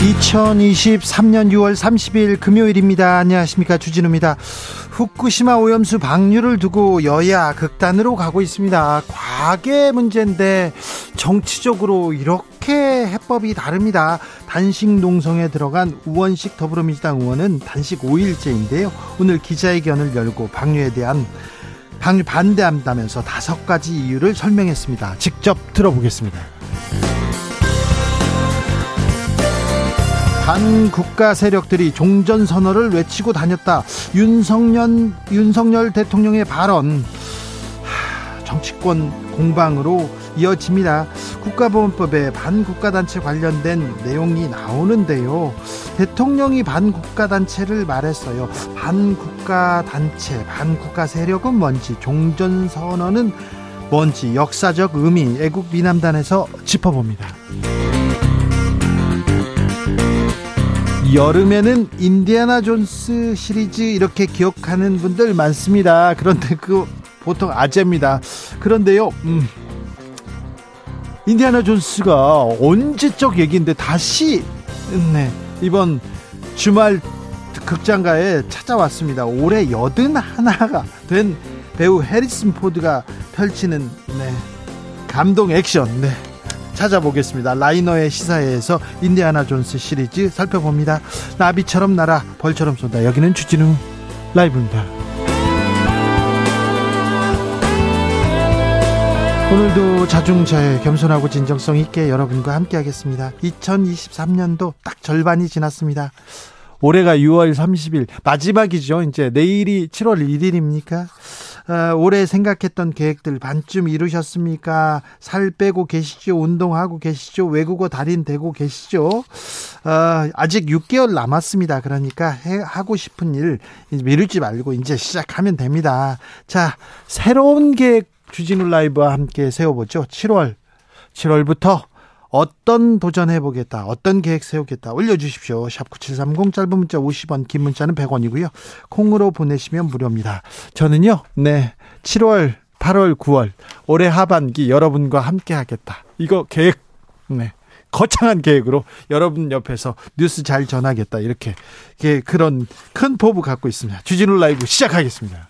2023년 6월 30일 금요일입니다. 안녕하십니까. 주진우입니다. 후쿠시마 오염수 방류를 두고 여야 극단으로 가고 있습니다. 과계 문제인데 정치적으로 이렇게 해법이 다릅니다. 단식 농성에 들어간 우원식 더불어민주당 의원은 단식 5일째인데요. 오늘 기자회견을 열고 방류에 대한 방류 반대한다면서 다섯 가지 이유를 설명했습니다. 직접 들어보겠습니다. 반국가 세력들이 종전 선언을 외치고 다녔다. 윤석열 윤석열 대통령의 발언 정치권 공방으로 이어집니다. 국가보안법에 반국가단체 관련된 내용이 나오는데요. 대통령이 반국가단체를 말했어요. 반국가단체, 반국가 세력은 뭔지, 종전선언은 뭔지, 역사적 의미, 애국 미남단에서 짚어봅니다. 여름에는 인디아나 존스 시리즈 이렇게 기억하는 분들 많습니다. 그런데 그 보통 아재입니다. 그런데요, 음, 인디아나 존스가 언제적 얘기인데 다시 네, 이번 주말 극장가에 찾아왔습니다. 올해 여든 하나가 된 배우 해리슨 포드가 펼치는 네, 감동 액션. 네. 찾아보겠습니다. 라이너의 시사회에서 인디아나 존스 시리즈 살펴봅니다. 나비처럼 날아 벌처럼 쏜다. 여기는 주진우 라이브입니다. 오늘도 자중자애 겸손하고 진정성 있게 여러분과 함께 하겠습니다. 2023년도 딱 절반이 지났습니다. 올해가 6월 30일 마지막이죠. 이제 내일이 7월 1일입니까? 어, 올해 생각했던 계획들 반쯤 이루셨습니까? 살 빼고 계시죠? 운동하고 계시죠? 외국어 달인 되고 계시죠? 어, 아직 6개월 남았습니다. 그러니까 해, 하고 싶은 일 미루지 말고 이제 시작하면 됩니다. 자, 새로운 계획 주진우 라이브와 함께 세워보죠. 7월, 7월부터 어떤 도전해보겠다, 어떤 계획 세우겠다 올려주십시오. 샵 9730 짧은 문자 50원, 긴 문자는 100원이고요. 콩으로 보내시면 무료입니다. 저는요, 네, 7월, 8월, 9월 올해 하반기 여러분과 함께 하겠다. 이거 계획, 네. 거창한 계획으로 여러분 옆에서 뉴스 잘 전하겠다. 이렇게 그런 큰 포부 갖고 있습니다. 주진우 라이브 시작하겠습니다.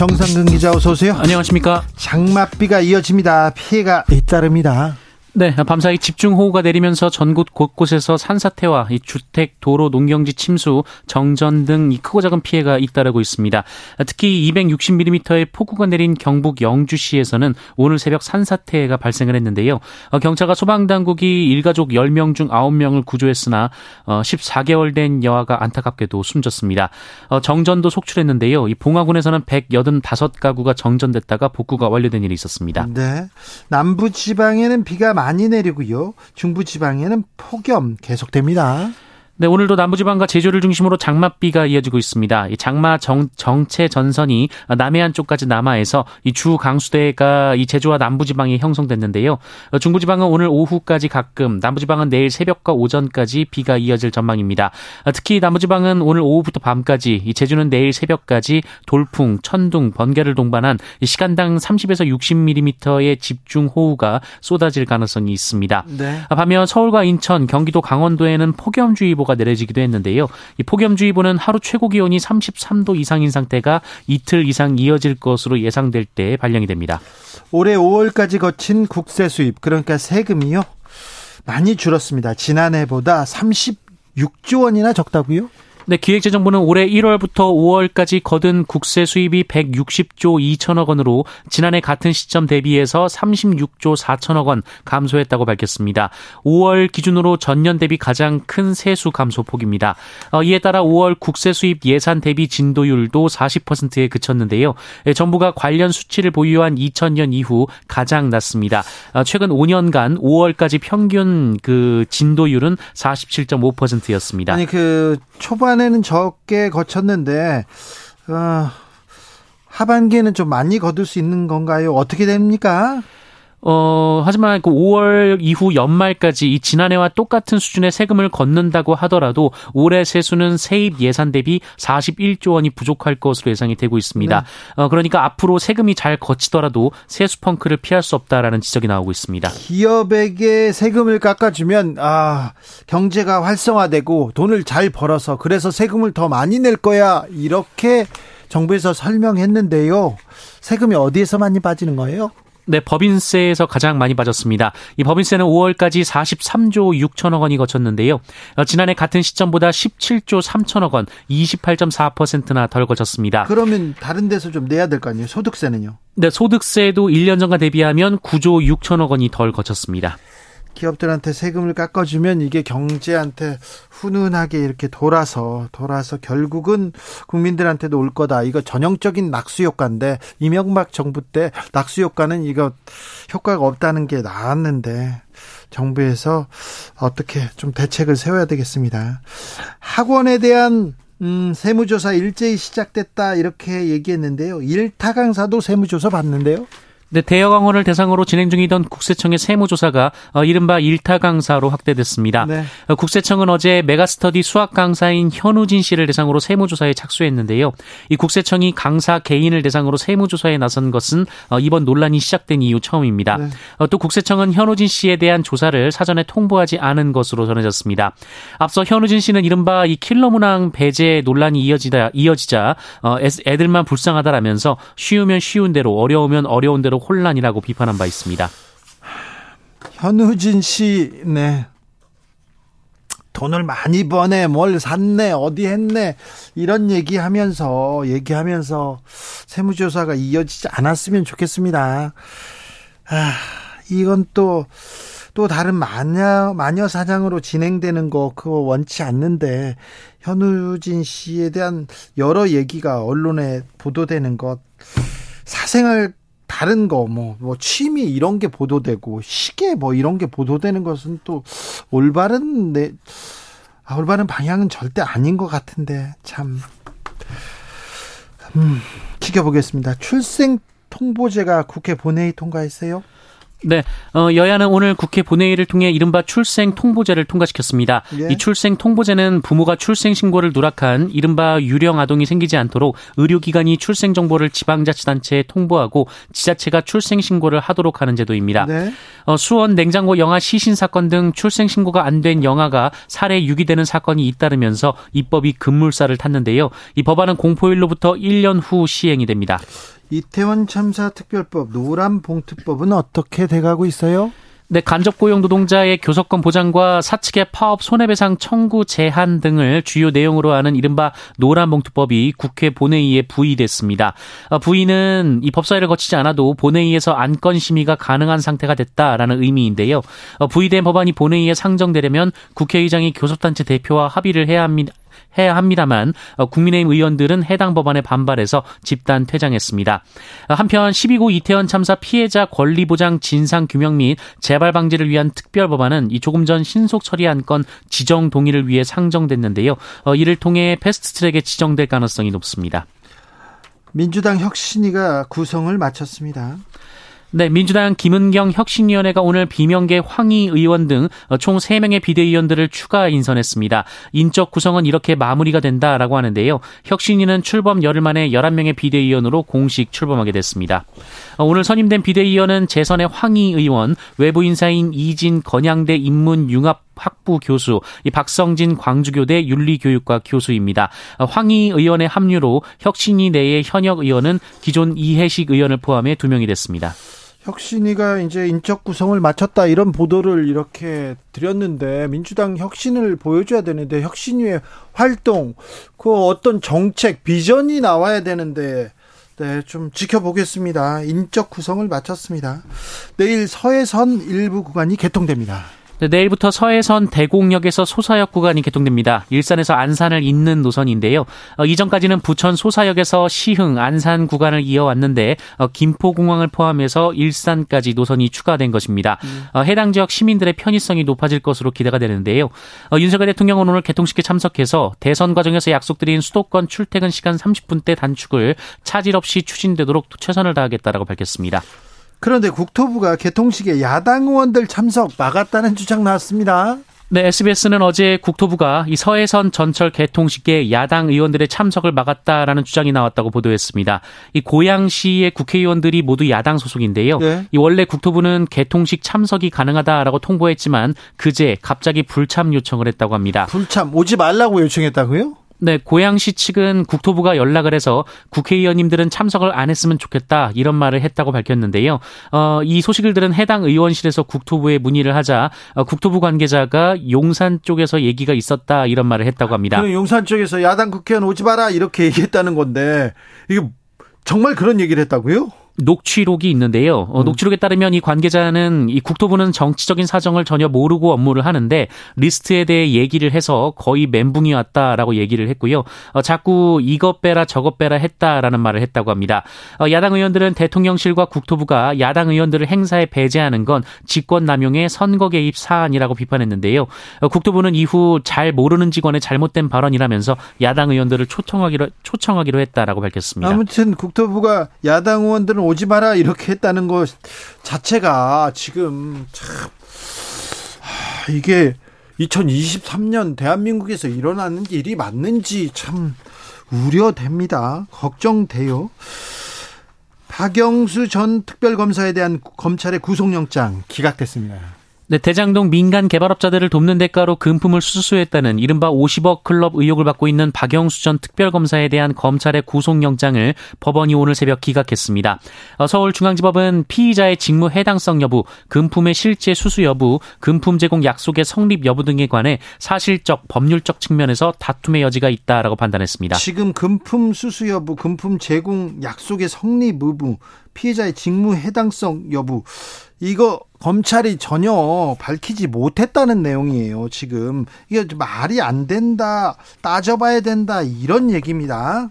정상근 기자 어서 오세요. 안녕하십니까. 장맛비가 이어집니다. 피해가 잇따릅니다. 네, 밤사이 집중호우가 내리면서 전국 곳곳에서 산사태와 이 주택, 도로, 농경지 침수, 정전 등 이 크고 작은 피해가 잇따르고 있습니다. 특히 260mm의 폭우가 내린 경북 영주시에서는 오늘 새벽 산사태가 발생을 했는데요. 어, 경찰과 소방당국이 일가족 10명 중 9명을 구조했으나 14개월 어, 된 여아가 안타깝게도 숨졌습니다. 어, 정전도 속출했는데요. 이 봉화군에서는 185가구가 정전됐다가 복구가 완료된 일이 있었습니다. 네. 남부지방에는 비가 많이 내리고요. 중부지방에는 폭염 계속됩니다. 네, 오늘도 남부지방과 제주를 중심으로 장맛비가 이어지고 있습니다. 이 장마 정, 정체 전선이 남해안 쪽까지 남하해서 이 주 강수대가 이 제주와 남부지방에 형성됐는데요. 중부지방은 오늘 오후까지 가끔, 남부지방은 내일 새벽과 오전까지 비가 이어질 전망입니다. 특히 남부지방은 오늘 오후부터 밤까지, 이 제주는 내일 새벽까지 돌풍, 천둥, 번개를 동반한 시간당 30에서 60mm의 집중 호우가 쏟아질 가능성이 있습니다. 네. 반면 서울과 인천, 경기도 강원도에는 폭염주의보가 폭염주의보가 내려지기도 했는데요. 이 폭염주의보는 하루 최고 기온이 33도 이상인 상태가 이틀 이상 이어질 것으로 예상될 때 발령이 됩니다. 올해 5월까지 거친 국세 수입 그러니까 세금이요 많이 줄었습니다. 지난해보다 36조 원이나 적다고요? 네, 기획재정부는 올해 1월부터 5월까지 거둔 국세 수입이 160조 2천억 원으로 지난해 같은 시점 대비해서 36조 4천억 원 감소했다고 밝혔습니다. 5월 기준으로 전년 대비 가장 큰 세수 감소폭입니다. 어, 이에 따라 5월 국세 수입 예산 대비 진도율도 40%에 그쳤는데요. 예, 정부가 관련 수치를 보유한 2000년 이후 가장 낮습니다. 어, 최근 5년간 5월까지 평균 그 진도율은 47.5%였습니다. 아니 그 초반 초반에는 적게 거쳤는데 어, 하반기에는 좀 많이 거둘 수 있는 건가요? 어떻게 됩니까? 어, 하지만 그 5월 이후 연말까지 이 지난해와 똑같은 수준의 세금을 걷는다고 하더라도 올해 세수는 세입 예산 대비 41조 원이 부족할 것으로 예상이 되고 있습니다. 네. 어, 그러니까 앞으로 세금이 잘 거치더라도 세수 펑크를 피할 수 없다라는 지적이 나오고 있습니다. 기업에게 세금을 깎아주면 아, 경제가 활성화되고 돈을 잘 벌어서 그래서 세금을 더 많이 낼 거야. 이렇게 정부에서 설명했는데요. 세금이 어디에서 많이 빠지는 거예요? 네, 법인세에서 가장 많이 빠졌습니다. 이 법인세는 5월까지 43조 6천억 원이 거쳤는데요. 어, 지난해 같은 시점보다 17조 3천억 원, 28.4%나 덜 거쳤습니다. 그러면 다른 데서 좀 내야 될 거 아니에요? 소득세는요? 네, 소득세도 1년 전과 대비하면 9조 6천억 원이 덜 거쳤습니다. 기업들한테 세금을 깎아주면 이게 경제한테 훈훈하게 이렇게 돌아서 돌아서 결국은 국민들한테도 올 거다. 이거 전형적인 낙수 효과인데 이명박 정부 때 낙수 효과는 이거 효과가 없다는 게 나왔는데 정부에서 어떻게 좀 대책을 세워야 되겠습니다. 학원에 대한 음, 세무조사 일제히 시작됐다 이렇게 얘기했는데요. 일타 강사도 세무조사 받는데요. 네, 대여광원을 대상으로 진행 중이던 국세청의 세무조사가 어, 이른바 일타 강사로 확대됐습니다. 네. 어, 국세청은 어제 메가스터디 수학 강사인 현우진 씨를 대상으로 세무조사에 착수했는데요. 이 국세청이 강사 개인을 대상으로 세무조사에 나선 것은 어, 이번 논란이 시작된 이후 처음입니다. 네. 어, 또 국세청은 현우진 씨에 대한 조사를 사전에 통보하지 않은 것으로 전해졌습니다. 앞서 현우진 씨는 이른바 이 킬러 문항 배제 논란이 이어지다 이어지자 어, 애들만 불쌍하다라면서 쉬우면 쉬운 대로 어려우면 어려운 대로 혼란이라고 비판한 바 있습니다. 현우진 씨, 네. 돈을 많이 버네, 뭘 샀네, 어디 했네, 이런 얘기 하면서, 얘기하면서 세무조사가 이어지지 않았으면 좋겠습니다. 아, 이건 또, 또 다른 마녀, 마녀 사장으로 진행되는 거, 그거 원치 않는데, 현우진 씨에 대한 여러 얘기가 언론에 보도되는 것, 사생활 다른 거, 뭐, 뭐, 취미 이런 게 보도되고, 시계 뭐 이런 게 보도되는 것은 또 올바른, 내, 아, 올바른 방향은 절대 아닌 것 같은데, 참. 음, 지켜보겠습니다. 출생 통보제가 국회 본회의 통과했어요? 네, 어, 여야는 오늘 국회 본회의를 통해 이른바 출생 통보제를 통과시켰습니다. 예. 이 출생 통보제는 부모가 출생 신고를 누락한 이른바 유령 아동이 생기지 않도록 의료기관이 출생 정보를 지방자치단체에 통보하고 지자체가 출생 신고를 하도록 하는 제도입니다. 네. 어, 수원 냉장고 영아 시신 사건 등 출생 신고가 안 된 영아가 살해 유기되는 사건이 잇따르면서 입법이 급물살을 탔는데요. 이 법안은 공포일로부터 1년 후 시행이 됩니다. 이태원 참사 특별법 노란 봉투법은 어떻게 돼가고 있어요? 네, 간접 고용 노동자의 교섭권 보장과 사측의 파업 손해배상 청구 제한 등을 주요 내용으로 하는 이른바 노란봉투법이 국회 본회의에 부의됐습니다. 어, 부의는 이 법사위를 거치지 않아도 본회의에서 안건 심의가 가능한 상태가 됐다라는 의미인데요. 어, 부의된 법안이 본회의에 상정되려면 국회의장이 교섭단체 대표와 합의를 해야 합니다. 해야 합니다만 어, 국민의힘 의원들은 해당 법안에 반발해서 집단 퇴장했습니다. 어, 한편 12구 이태원 참사 피해자 권리 보장 진상 규명 및 재발 방지를 위한 특별 법안은 이 조금 전 신속 처리한 건 지정 동의를 위해 상정됐는데요. 어, 이를 통해 패스트트랙에 지정될 가능성이 높습니다. 민주당 혁신위가 구성을 마쳤습니다. 네, 민주당 김은경 혁신위원회가 오늘 비명계 황희 의원 등 총 3명의 비대위원들을 추가 인선했습니다. 인적 구성은 이렇게 마무리가 된다라고 하는데요. 혁신위는 출범 열흘 만에 11명의 비대위원으로 공식 출범하게 됐습니다. 오늘 선임된 비대위원은 재선의 황희 의원, 외부 인사인 이진 건양대 인문융합 학부 교수, 이 박성진 광주교대 윤리교육과 교수입니다. 어, 황희 의원의 합류로 혁신위 내의 현역 의원은 기존 이해식 의원을 포함해 두 명이 됐습니다. 혁신이가 이제 인적 구성을 마쳤다 이런 보도를 이렇게 드렸는데 민주당 혁신을 보여줘야 되는데 혁신위의 활동 그 어떤 정책 비전이 나와야 되는데 네, 좀 지켜보겠습니다. 인적 구성을 마쳤습니다. 내일 서해선 일부 구간이 개통됩니다. 네, 내일부터 서해선 대곡역에서 소사역 구간이 개통됩니다. 일산에서 안산을 잇는 노선인데요. 어, 이전까지는 부천 소사역에서 시흥, 안산 구간을 이어왔는데 어, 김포공항을 포함해서 일산까지 노선이 추가된 것입니다. 음. 어, 해당 지역 시민들의 편의성이 높아질 것으로 기대가 되는데요. 어, 윤석열 대통령은 오늘 개통식에 참석해서 대선 과정에서 약속드린 수도권 출퇴근 시간 30분대 단축을 차질 없이 추진되도록 최선을 다하겠다라고 밝혔습니다. 그런데 국토부가 개통식에 야당 의원들 참석 막았다는 주장 나왔습니다. 네, SBS는 어제 국토부가 이 서해선 전철 개통식에 야당 의원들의 참석을 막았다라는 주장이 나왔다고 보도했습니다. 이 고양시의 국회의원들이 모두 야당 소속인데요. 네. 이 원래 국토부는 개통식 참석이 가능하다라고 통보했지만 그제 갑자기 불참 요청을 했다고 합니다. 불참 오지 말라고 요청했다고요? 네, 고양시 측은 국토부가 연락을 해서 국회의원님들은 참석을 안 했으면 좋겠다 이런 말을 했다고 밝혔는데요. 어, 이 소식을 들은 해당 의원실에서 국토부에 문의를 하자 어, 국토부 관계자가 용산 쪽에서 얘기가 있었다 이런 말을 했다고 합니다. 용산 쪽에서 야당 국회의원 오지 마라 이렇게 얘기했다는 건데 이게 정말 그런 얘기를 했다고요? 녹취록이 있는데요. 어, 음. 녹취록에 따르면 이 관계자는 이 국토부는 정치적인 사정을 전혀 모르고 업무를 하는데 리스트에 대해 얘기를 해서 거의 멘붕이 왔다라고 얘기를 했고요. 어, 자꾸 이것 빼라 저것 빼라 했다라는 말을 했다고 합니다. 어, 야당 의원들은 대통령실과 국토부가 야당 의원들을 행사에 배제하는 건 직권 남용의 선거 개입 사안이라고 비판했는데요. 어, 국토부는 이후 잘 모르는 직원의 잘못된 발언이라면서 야당 의원들을 초청하기로 초청하기로 했다라고 밝혔습니다. 아무튼 국토부가 야당 의원들은 오지 마라 이렇게 했다는 것 자체가 지금 참 이게 2023년 대한민국에서 일어나는 일이 맞는지 참 우려됩니다. 걱정돼요. 박영수 전 특별검사에 대한 검찰의 구속영장 기각됐습니다. 네, 대장동 민간 개발업자들을 돕는 대가로 금품을 수수했다는 이른바 50억 클럽 의혹을 받고 있는 박영수 전 특별검사에 대한 검찰의 구속영장을 법원이 오늘 새벽 기각했습니다. 어, 서울중앙지법은 피의자의 직무 해당성 여부, 금품의 실제 수수 여부, 금품 제공 약속의 성립 여부 등에 관해 사실적, 법률적 측면에서 다툼의 여지가 있다라고 판단했습니다. 지금 금품 수수 여부, 금품 제공 약속의 성립 여부, 피해자의 직무 해당성 여부 이거 검찰이 전혀 밝히지 못했다는 내용이에요. 지금 이게 말이 안 된다, 따져봐야 된다 이런 얘기입니다.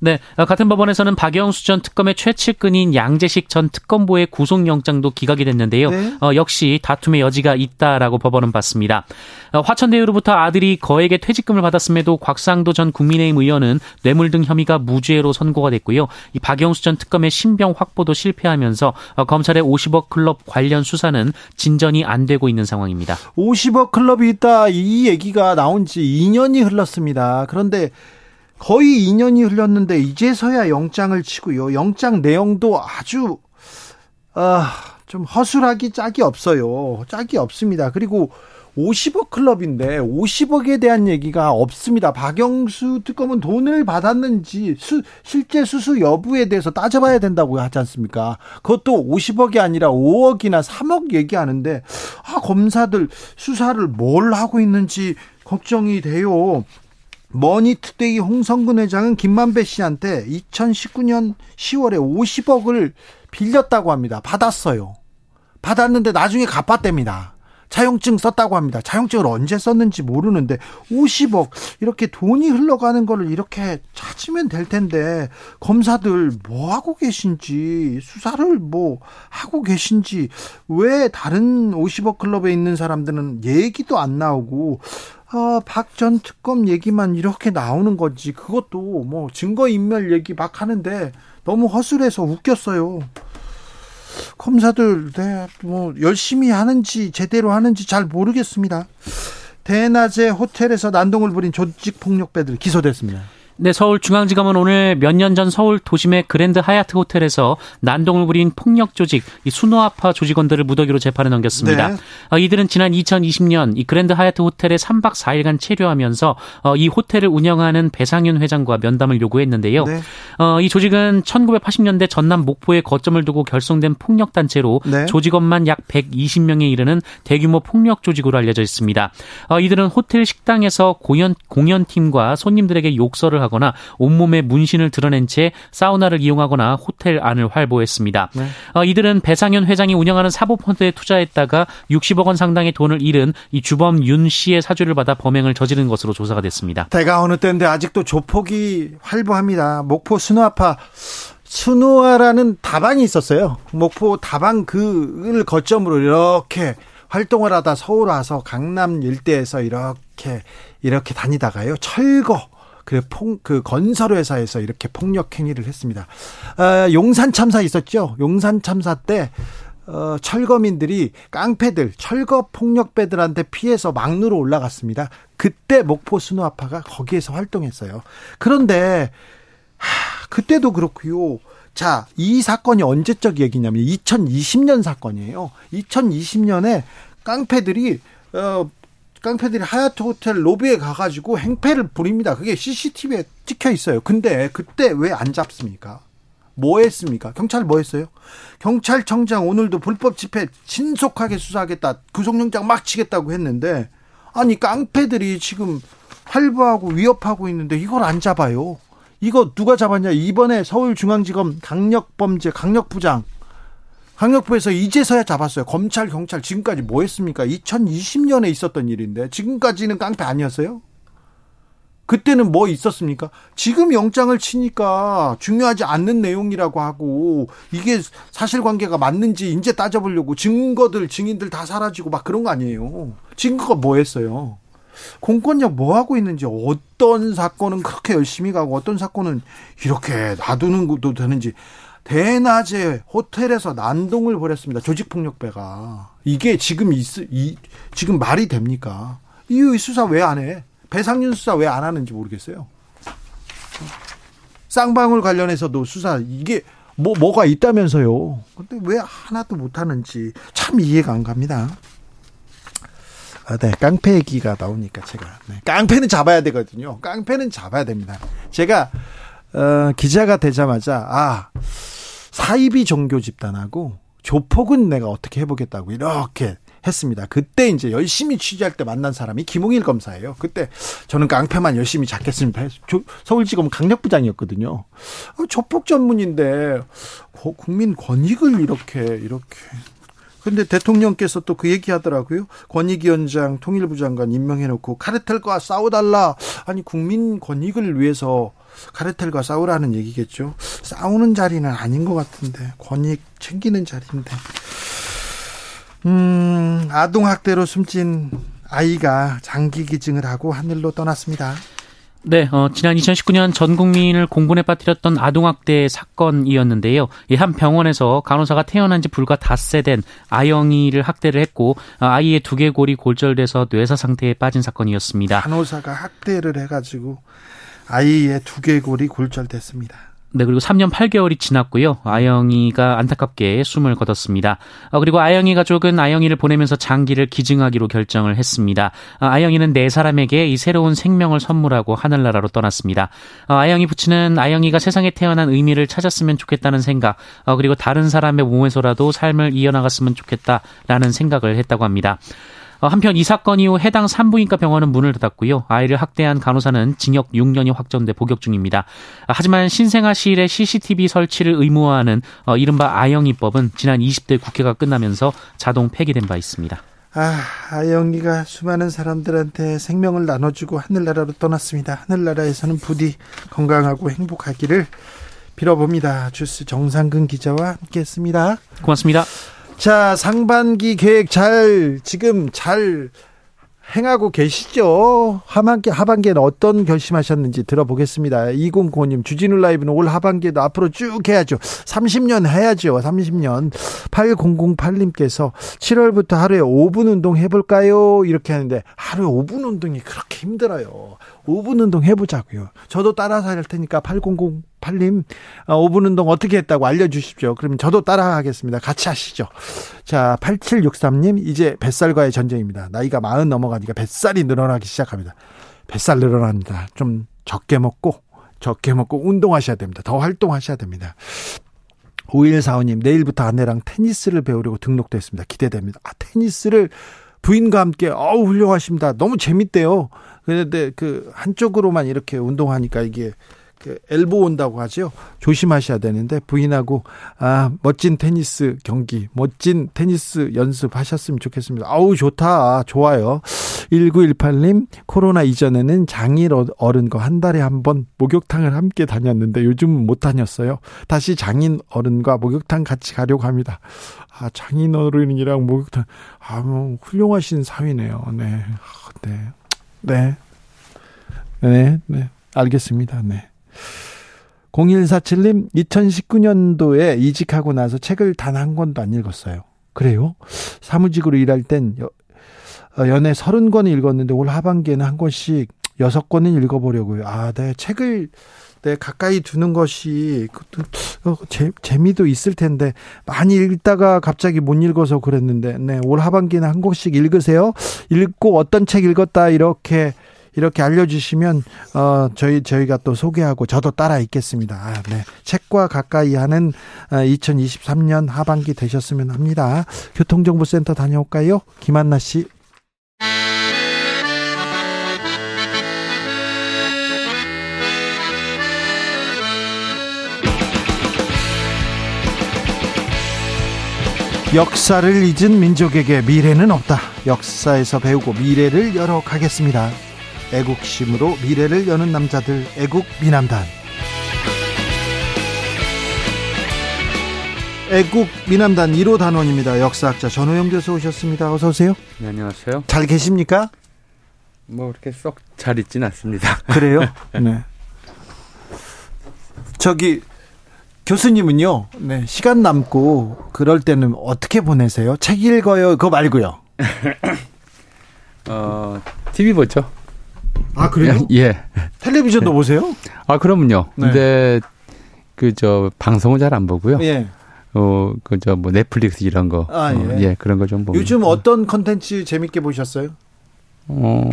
네, 어, 같은 법원에서는 박영수 전 특검의 최측근인 양재식 전 특검보의 구속영장도 기각이 됐는데요. 네. 어, 역시 다툼의 여지가 있다라고 법원은 봤습니다. 어, 화천대유로부터 아들이 거액의 퇴직금을 받았음에도 곽상도 전 국민의힘 의원은 뇌물 등 혐의가 무죄로 선고가 됐고요. 이 박영수 전 특검의 신병 확보도 실패하면서 어, 검찰의 50억 클럽 관련 수사는 진전이 안 되고 있는 상황입니다. 50억 클럽이 있다 이 얘기가 나온 지 2년이 흘렀습니다. 그런데 거의 2년이 흘렀는데 이제서야 영장을 치고요. 영장 내용도 아주 아, 좀 허술하기 짝이 없어요. 짝이 없습니다. 그리고 50억 클럽인데 50억에 대한 얘기가 없습니다. 박영수 특검은 돈을 받았는지 수, 실제 수수 여부에 대해서 따져봐야 된다고 하지 않습니까? 그것도 50억이 아니라 5억이나 3억 얘기하는데 아 검사들 수사를 뭘 하고 있는지 걱정이 돼요. 머니투데이 홍선근 회장은 김만배 씨한테 2019년 10월에 50억을 빌렸다고 합니다. 받았어요. 받았는데 나중에 갚았답니다. 차용증 썼다고 합니다. 차용증을 언제 썼는지 모르는데 50억 이렇게 돈이 흘러가는 거를 이렇게 찾으면 될 텐데 검사들 뭐 하고 계신지 수사를 뭐 하고 계신지 왜 다른 50억 클럽에 있는 사람들은 얘기도 안 나오고 아, 박 전 특검 얘기만 이렇게 나오는 건지 그것도 뭐 증거인멸 얘기 막 하는데 너무 허술해서 웃겼어요. 검사들 네, 뭐 열심히 하는지 제대로 하는지 잘 모르겠습니다. 대낮에 호텔에서 난동을 부린 조직 폭력배들 기소됐습니다. 네, 서울중앙지검은 오늘 몇 년 전 서울 도심의 그랜드 하얏트 호텔에서 난동을 부린 폭력 조직 이 순호아파 조직원들을 무더기로 재판에 넘겼습니다. 네. 어, 이들은 지난 2020년 이 그랜드 하얏트 호텔에 3박 4일간 체류하면서 어, 이 호텔을 운영하는 배상윤 회장과 면담을 요구했는데요. 네. 어, 이 조직은 1980년대 전남 목포에 거점을 두고 결성된 폭력 단체로 네. 조직원만 약 120명에 이르는 대규모 폭력 조직으로 알려져 있습니다. 어, 이들은 호텔 식당에서 공연 공연팀과 손님들에게 욕설을 하고 하거나 온몸에 문신을 드러낸 채 사우나를 이용하거나 호텔 안을 활보했습니다. 네. 어, 이들은 배상현 회장이 운영하는 사보펀드에 투자했다가 60억 원 상당의 돈을 잃은 이 주범 윤 씨의 사주를 받아 범행을 저지른 것으로 조사가 됐습니다. 대가 어느 때인데 아직도 조폭이 활보합니다. 목포 순화파 순화라는 다방이 있었어요. 목포 다방 그를 거점으로 이렇게 활동을 하다 서울 와서 강남 일대에서 이렇게 이렇게 다니다가요 철거 그, 폭, 그 건설회사에서 이렇게 폭력 행위를 했습니다. 어, 용산 참사 있었죠? 용산 참사 때 어, 철거민들이 깡패들, 철거 폭력배들한테 피해서 막루로 올라갔습니다. 그때 목포 순호아파가 거기에서 활동했어요. 그런데 하, 그때도 그렇고요. 자, 이 사건이 언제적 얘기냐면 2020년 사건이에요. 2020년에 깡패들이 어, 깡패들이 하얏트 호텔 로비에 가가지고 행패를 부립니다. 그게 CCTV에 찍혀 있어요. 근데 그때 왜 안 잡습니까? 뭐 했습니까? 경찰 뭐 했어요? 경찰청장 오늘도 불법 집회 신속하게 수사하겠다. 구속영장 막 치겠다고 했는데 아니 깡패들이 지금 활보하고 위협하고 있는데 이걸 안 잡아요. 이거 누가 잡았냐? 이번에 서울중앙지검 강력범죄 강력부장 강력부에서 이제서야 잡았어요. 검찰, 경찰 지금까지 뭐 했습니까? 2020년에 있었던 일인데 지금까지는 깡패 아니었어요? 그때는 뭐 있었습니까? 지금 영장을 치니까 중요하지 않는 내용이라고 하고 이게 사실관계가 맞는지 이제 따져보려고 증거들 증인들 다 사라지고 막 그런 거 아니에요. 증거가 뭐했어요? 공권력 뭐 하고 있는지 어떤 사건은 그렇게 열심히 가고 어떤 사건은 이렇게 놔두는 것도 되는지 대낮에 호텔에서 난동을 벌였습니다. 조직폭력배가. 이게 지금 있, 이, 지금 말이 됩니까? 이 수사 왜 안 해? 배상윤 수사 왜 안 하는지 모르겠어요. 쌍방울 관련해서도 수사, 이게 뭐, 뭐가 있다면서요. 근데 왜 하나도 못 하는지 참 이해가 안 갑니다. 아, 네, 깡패 얘기가 나오니까 제가. 네, 깡패는 잡아야 되거든요. 깡패는 잡아야 됩니다. 제가, 어, 기자가 되자마자, 아, 사이비 종교 집단하고 조폭은 내가 어떻게 해보겠다고 이렇게 했습니다. 그때 이제 열심히 취재할 때 만난 사람이 김홍일 검사예요. 그때 저는 깡패만 열심히 잡겠습니다. 서울지검 강력부장이었거든요. 어, 조폭 전문인데 국민 권익을 이렇게 이렇게 근데 대통령께서 또 그 얘기 하더라고요. 권익위원장 통일부 장관 임명해놓고 카르텔과 싸워달라. 아니, 국민 권익을 위해서 카르텔과 싸우라는 얘기겠죠. 싸우는 자리는 아닌 것 같은데 권익 챙기는 자리인데. 음, 아동 학대로 숨진 아이가 장기 기증을 하고 하늘로 떠났습니다. 네, 어, 지난 2019년 전 국민을 공분에 빠뜨렸던 아동학대 사건이었는데요. 한 병원에서 간호사가 태어난 지 불과 닷새 된 아영이를 학대를 했고 어, 아이의 두개골이 골절돼서 뇌사 상태에 빠진 사건이었습니다. 간호사가 학대를 해가지고 아이의 두개골이 골절됐습니다. 네, 그리고 3년 8개월이 지났고요. 아영이가 안타깝게 숨을 거뒀습니다. 어, 그리고 아영이 가족은 아영이를 보내면서 장기를 기증하기로 결정을 했습니다. 어, 아영이는 네 사람에게 이 새로운 생명을 선물하고 하늘나라로 떠났습니다. 어, 아영이 부친은 아영이가 세상에 태어난 의미를 찾았으면 좋겠다는 생각, 어, 그리고 다른 사람의 몸에서라도 삶을 이어나갔으면 좋겠다라는 생각을 했다고 합니다. 어, 한편 이 사건 이후 해당 산부인과 병원은 문을 닫았고요. 아이를 학대한 간호사는 징역 6년이 확정돼 복역 중입니다. 아, 하지만 신생아실에 CCTV 설치를 의무화하는 어, 이른바 아영이법은 지난 20대 국회가 끝나면서 자동 폐기된 바 있습니다. 아, 아영이가 수많은 사람들한테 생명을 나눠주고 하늘나라로 떠났습니다. 하늘나라에서는 부디 건강하고 행복하기를 빌어봅니다. 주스 정상근 기자와 함께했습니다. 고맙습니다. 자, 상반기 계획 잘, 지금 잘 행하고 계시죠? 하반기, 하반기에는 어떤 결심하셨는지 들어보겠습니다. 2095님, 주진우 라이브는 올 하반기에도 앞으로 쭉 해야죠. 30년 해야죠. 30년. 8008님께서 7월부터 하루에 5분 운동 해볼까요? 이렇게 하는데 하루에 5분 운동이 그렇게 힘들어요. 5분 운동 해보자고요. 저도 따라서 할 테니까 8008님 5분 어, 운동 어떻게 했다고 알려주십시오. 그러면 저도 따라 하겠습니다. 같이 하시죠. 자 8763님 이제 뱃살과의 전쟁입니다. 나이가 40 넘어가니까 뱃살이 늘어나기 시작합니다. 뱃살 늘어납니다. 좀 적게 먹고 적게 먹고 운동하셔야 됩니다. 더 활동하셔야 됩니다. 5145님 내일부터 아내랑 테니스를 배우려고 등록됐습니다. 기대됩니다. 아 테니스를 부인과 함께 어우 훌륭하십니다. 너무 재밌대요. 그런데 그 한쪽으로만 이렇게 운동하니까 이게 그 엘보 온다고 하죠. 조심하셔야 되는데 부인하고 아 멋진 테니스 경기, 멋진 테니스 연습하셨으면 좋겠습니다. 아우 좋다, 좋아요. 1918님 코로나 이전에는 장일 어른과 한 달에 한 번 목욕탕을 함께 다녔는데 요즘 못 다녔어요. 다시 장인 어른과 목욕탕 같이 가려고 합니다. 아 장인 어른이랑 목욕탕 아뭐 훌륭하신 사위네요. 네, 네. 네. 네, 네. 알겠습니다. 네. 0147님, 2019년도에 이직하고 나서 책을 단 한 권도 안 읽었어요. 그래요? 사무직으로 일할 땐 여, 어, 연애 30권 읽었는데 올 하반기에는 한 권씩 6권은 읽어보려고요. 아, 네. 책을 네, 가까이 두는 것이 어, 재, 재미도 있을 텐데 많이 읽다가 갑자기 못 읽어서 그랬는데 네, 올 하반기는 한 권씩 읽으세요. 읽고 어떤 책 읽었다 이렇게 이렇게 알려주시면 어 저희 저희가 또 소개하고 저도 따라 읽겠습니다. 아, 네. 책과 가까이 하는 2023년 어, 하반기 되셨으면 합니다. 교통정보센터 다녀올까요? 김한나 씨. 역사를 잊은 민족에게 미래는 없다. 역사에서 배우고 미래를 열어 가겠습니다. 애국심으로 미래를 여는 남자들 애국 미남단 애국 미남단 1호 단원입니다. 역사학자 전호영 교수 오셨습니다. 어서 오세요. 네, 안녕하세요. 잘 계십니까? 뭐 그렇게 썩 잘 있진 않습니다. 그래요? 네. 저기 교수님은요. 네, 시간 남고 그럴 때는 어떻게 보내세요? 책 읽어요. 그거 말고요. 어, TV 보죠. 아 그래요? 예. 텔레비전도 보세요? 아 그럼요. 네. 근데 그 저 방송은 잘 안 보고요. 예. 어, 그 저 뭐 넷플릭스 이런 거. 아, 예. 어, 예. 그런 거 좀 보고. 요즘 어떤 컨텐츠 재밌게 보셨어요? 어,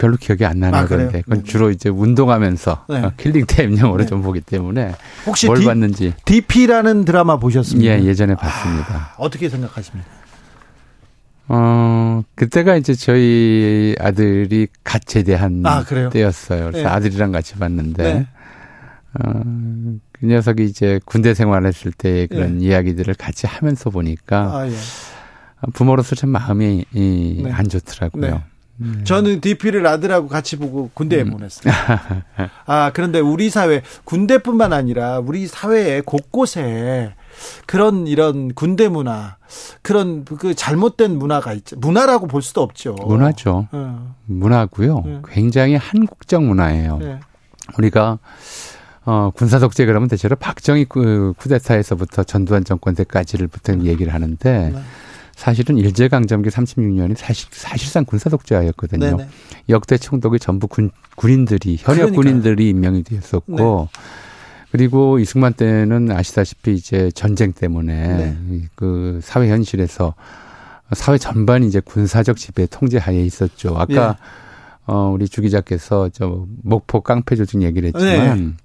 별로 기억이 안 나는 아, 건데. 그건 네. 주로 이제 운동하면서 네. 어, killing time용으로 네. 좀 보기 때문에 혹시 뭘 D, 봤는지. DP라는 드라마 보셨습니까? 예, 예전에 봤습니다. 아, 어떻게 생각하십니까? 어, 그때가 이제 저희 아들이 갓 제대한 아, 때였어요. 그래서 네. 아들이랑 같이 봤는데, 네. 어, 그 녀석이 이제 군대 생활했을 때 그런 네. 이야기들을 같이 하면서 보니까, 아, 예. 부모로서 참 마음이 이, 네. 안 좋더라고요. 네. 음. 저는 DP를 아들하고 같이 보고 군대에 음. 보냈어요. 아, 그런데 우리 사회, 군대뿐만 아니라 우리 사회에 곳곳에 그런 이런 군대 문화 그런 그 잘못된 문화가 있죠. 문화라고 볼 수도 없죠. 문화죠. 어. 문화고요. 네. 굉장히 한국적 문화예요. 네. 우리가 어, 군사 독재 그러면 대체로 박정희 그 쿠데타에서부터 전두환 정권 때까지를 부터 네. 얘기를 하는데 네. 사실은 일제강점기 36년이 사실, 사실상 군사독재였거든요. 네네. 역대 총독이 전부 군, 군인들이, 현역 그러니까요. 군인들이 임명이 되었었고, 네. 그리고 이승만 때는 아시다시피 이제 전쟁 때문에 네. 그 사회 현실에서 사회 전반이 이제 군사적 지배 통제 하에 있었죠. 아까 예. 어 우리 주 기자께서 저 목포 깡패 조직 얘기를 했지만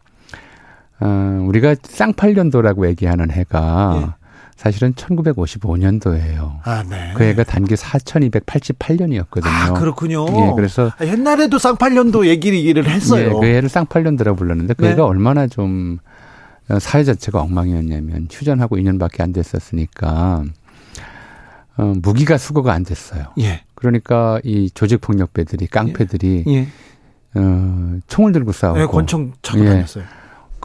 네. 어 우리가 쌍팔년도라고 얘기하는 해가 예. 사실은 1955년도예요. 아, 네. 그 해가 단기 4288년이었거든요. 아, 그렇군요. 예, 그래서 아, 옛날에도 쌍팔년도 얘기를 했어요. 예, 그 해를 쌍팔년도라고 불렀는데 그 네. 해가 얼마나 좀 사회 자체가 엉망이었냐면 휴전하고 2년밖에 안 됐었으니까 어, 무기가 수거가 안 됐어요. 예. 그러니까 이 조직 폭력배들이 깡패들이 예. 예. 어, 총을 들고 싸우고 네, 권총 차고 예. 다녔어요.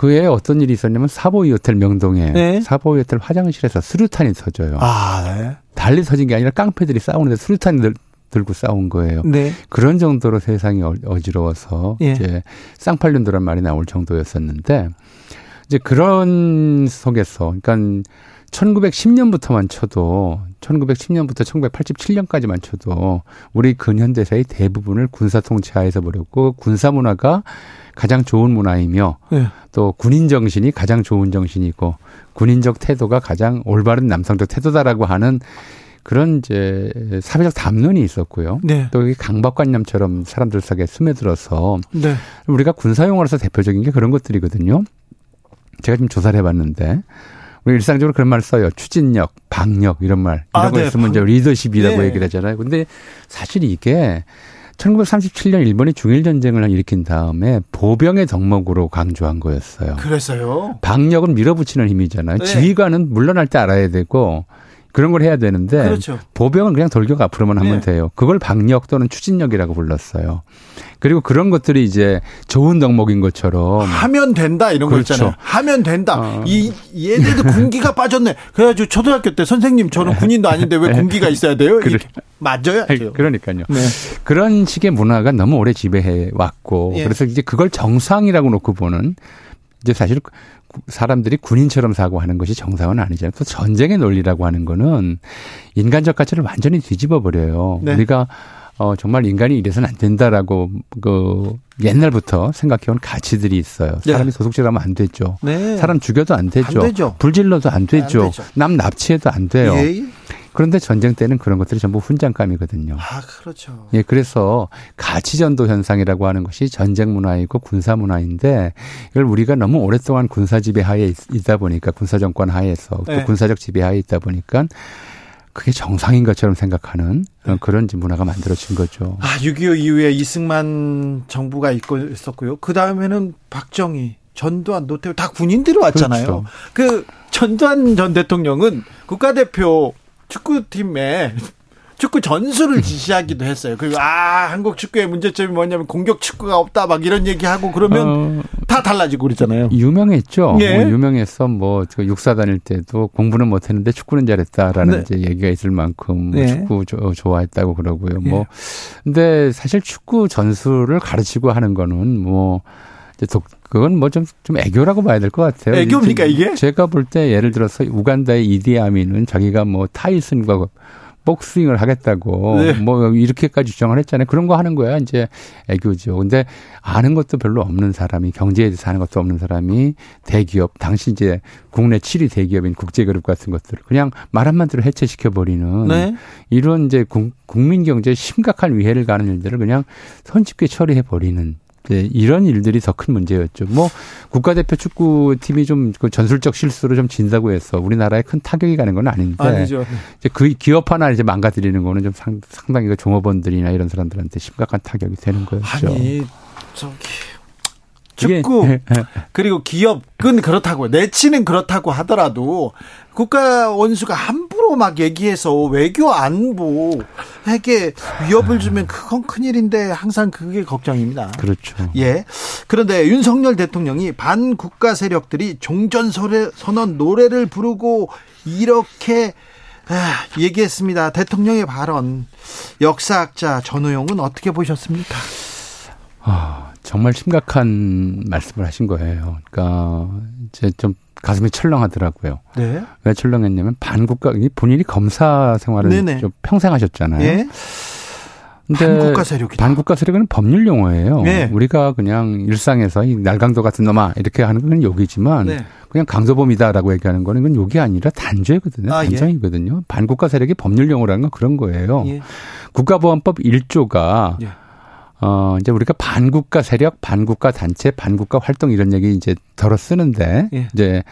그에 어떤 일이 있었냐면 사보이 호텔 명동에 네. 사보이 호텔 화장실에서 수류탄이 터져요. 아, 네. 달리 터진 게 아니라 깡패들이 싸우는데 수류탄이 들고 싸운 거예요. 네. 그런 정도로 세상이 어, 어지러워서 예. 이제 쌍팔년도란 말이 나올 정도였었는데 이제 그런 속에서 그러니까 1910년부터만 쳐도 1910년부터 1987년까지 만 쳐도 우리 근현대사의 대부분을 군사 통치하에서 보렸고 군사 문화가 가장 좋은 문화이며 네. 또 군인 정신이 가장 좋은 정신이고 군인적 태도가 가장 올바른 남성적 태도다라고 하는 그런 이제 사회적 담론이 있었고요. 네. 또이 강박관념처럼 사람들 사이에 스며들어서 네. 우리가 군사용어로서 대표적인 게 그런 것들이거든요. 제가 좀 조사를 해봤는데 우리 일상적으로 그런 말 써요. 추진력, 방력 이런 말 이런 아, 거 네. 있으면 이제 리더십이라고 네. 얘기를 하잖아요. 근데 사실 이게 1937년 일본이 중일 전쟁을 일으킨 다음에 보병의 덕목으로 강조한 거였어요. 그래서요. 방력은 밀어붙이는 힘이잖아요. 네. 지휘관은 물러날 때 알아야 되고 그런 걸 해야 되는데 그렇죠. 보병은 그냥 돌격 앞으로만 하면 네. 돼요. 그걸 방력 또는 추진력이라고 불렀어요. 그리고 그런 것들이 이제 좋은 덕목인 것처럼 하면 된다 이런 그렇죠. 거 있잖아요. 하면 된다. 어. 이 얘네도 군기가 빠졌네. 그래가지고 초등학교 때 선생님 저는 군인도 아닌데 왜 군기가 있어야 돼요? 그래. 맞아요. 그러니까요. 네. 그런 식의 문화가 너무 오래 지배해 왔고 예. 그래서 이제 그걸 정상이라고 놓고 보는 이제 사실 사람들이 군인처럼 사고 하는 것이 정상은 아니잖아요. 또 전쟁의 논리라고 하는 거는 인간적 가치를 완전히 뒤집어 버려요. 네. 우리가 어 정말 인간이 이래서는 안 된다라고 그 옛날부터 생각해온 가치들이 있어요. 네. 사람이 네. 도둑질하면 안 되죠. 네. 사람 죽여도 안 되죠. 안 되죠. 불질러도 안 되죠. 안 되죠. 남 납치해도 안 돼요. 예. 그런데 전쟁 때는 그런 것들이 전부 훈장감이거든요. 아, 그렇죠. 예, 그래서 가치전도 현상이라고 하는 것이 전쟁 문화이고 군사 문화인데 이걸 우리가 너무 오랫동안 군사 지배 하에 있다 보니까 군사 정권 하에서 또 네. 군사적 지배 하에 있다 보니까 그게 정상인 것처럼 생각하는 네. 그런 문화가 만들어진 거죠. 아, 6.25 이후에 이승만 정부가 있고 있었고요. 그 다음에는 박정희, 전두환, 노태우 다 군인들이 왔잖아요. 그렇죠. 그 전두환 전 대통령은 국가대표 축구팀에 축구 전술을 지시하기도 했어요. 그리고 아 한국 축구의 문제점이 뭐냐면 공격 축구가 없다 막 이런 얘기하고 그러면 어, 다 달라지고 그러잖아요. 유명했죠. 예. 뭐 유명해서 뭐 육사 다닐 때도 공부는 못했는데 축구는 잘했다라는 네. 이제 얘기가 있을 만큼 네. 축구 조, 좋아했다고 그러고요. 뭐 예. 뭐 근데 사실 축구 전술을 가르치고 하는 거는 뭐 이제 독 그건 뭐 좀 좀 애교라고 봐야 될 것 같아요. 애교입니까 이게? 제가 볼 때 예를 들어서 우간다의 이디아민은 자기가 뭐 타이슨과 복싱을 하겠다고 네. 뭐 이렇게까지 주장을 했잖아요. 그런 거 하는 거야 이제 애교죠. 근데 아는 것도 별로 없는 사람이 경제에 대해서 아는 것도 없는 사람이 대기업 당시 이제 국내 7위 대기업인 국제그룹 같은 것들을 그냥 말 한마디로 해체시켜 버리는 네. 이런 이제 국민 경제에 심각한 위해를 가는 일들을 그냥 손쉽게 처리해 버리는 네, 이런 일들이 더 큰 문제였죠. 뭐 국가대표 축구팀이 좀 그 전술적 실수로 좀 진다고 해서 우리나라에 큰 타격이 가는 건 아닌데 아니죠. 이제 그 기업 하나 이제 망가뜨리는 거는 좀 상, 상당히 그 종업원들이나 이런 사람들한테 심각한 타격이 되는 거였죠. 아니 저기 축구 그리고 기업은 그렇다고 내치는 그렇다고 하더라도 국가 원수가 함부로 막 얘기해서 외교 안보에게 위협을 주면 그건 큰일인데 항상 그게 걱정입니다. 그렇죠. 예. 그런데 윤석열 대통령이 반국가 세력들이 종전 선언 노래를 부르고 이렇게 아, 얘기했습니다. 대통령의 발언 역사학자 전우용은 어떻게 보셨습니까? 아, 정말 심각한 말씀을 하신 거예요. 그러니까 이제 좀 가슴이 철렁하더라고요. 네. 왜 철렁했냐면 반국가 본인이 검사 생활을 네네. 좀 평생 하셨잖아요. 네. 근데 반국가 세력이다. 반국가 세력은 법률 용어예요. 네. 우리가 그냥 일상에서 이 날강도 같은 놈아 이렇게 하는 건 욕이지만 네. 그냥 강조범이다라고 얘기하는 거는 이건 욕이 아니라 단죄거든요. 아, 예. 단정이거든요. 예. 반국가 세력이 법률 용어라는 건 그런 거예요. 예. 국가보안법 1조가 예. 어, 이제 우리가 반국가 세력, 반국가 단체, 반국가 활동 이런 얘기 이제 덜어 쓰는데, 예. 이제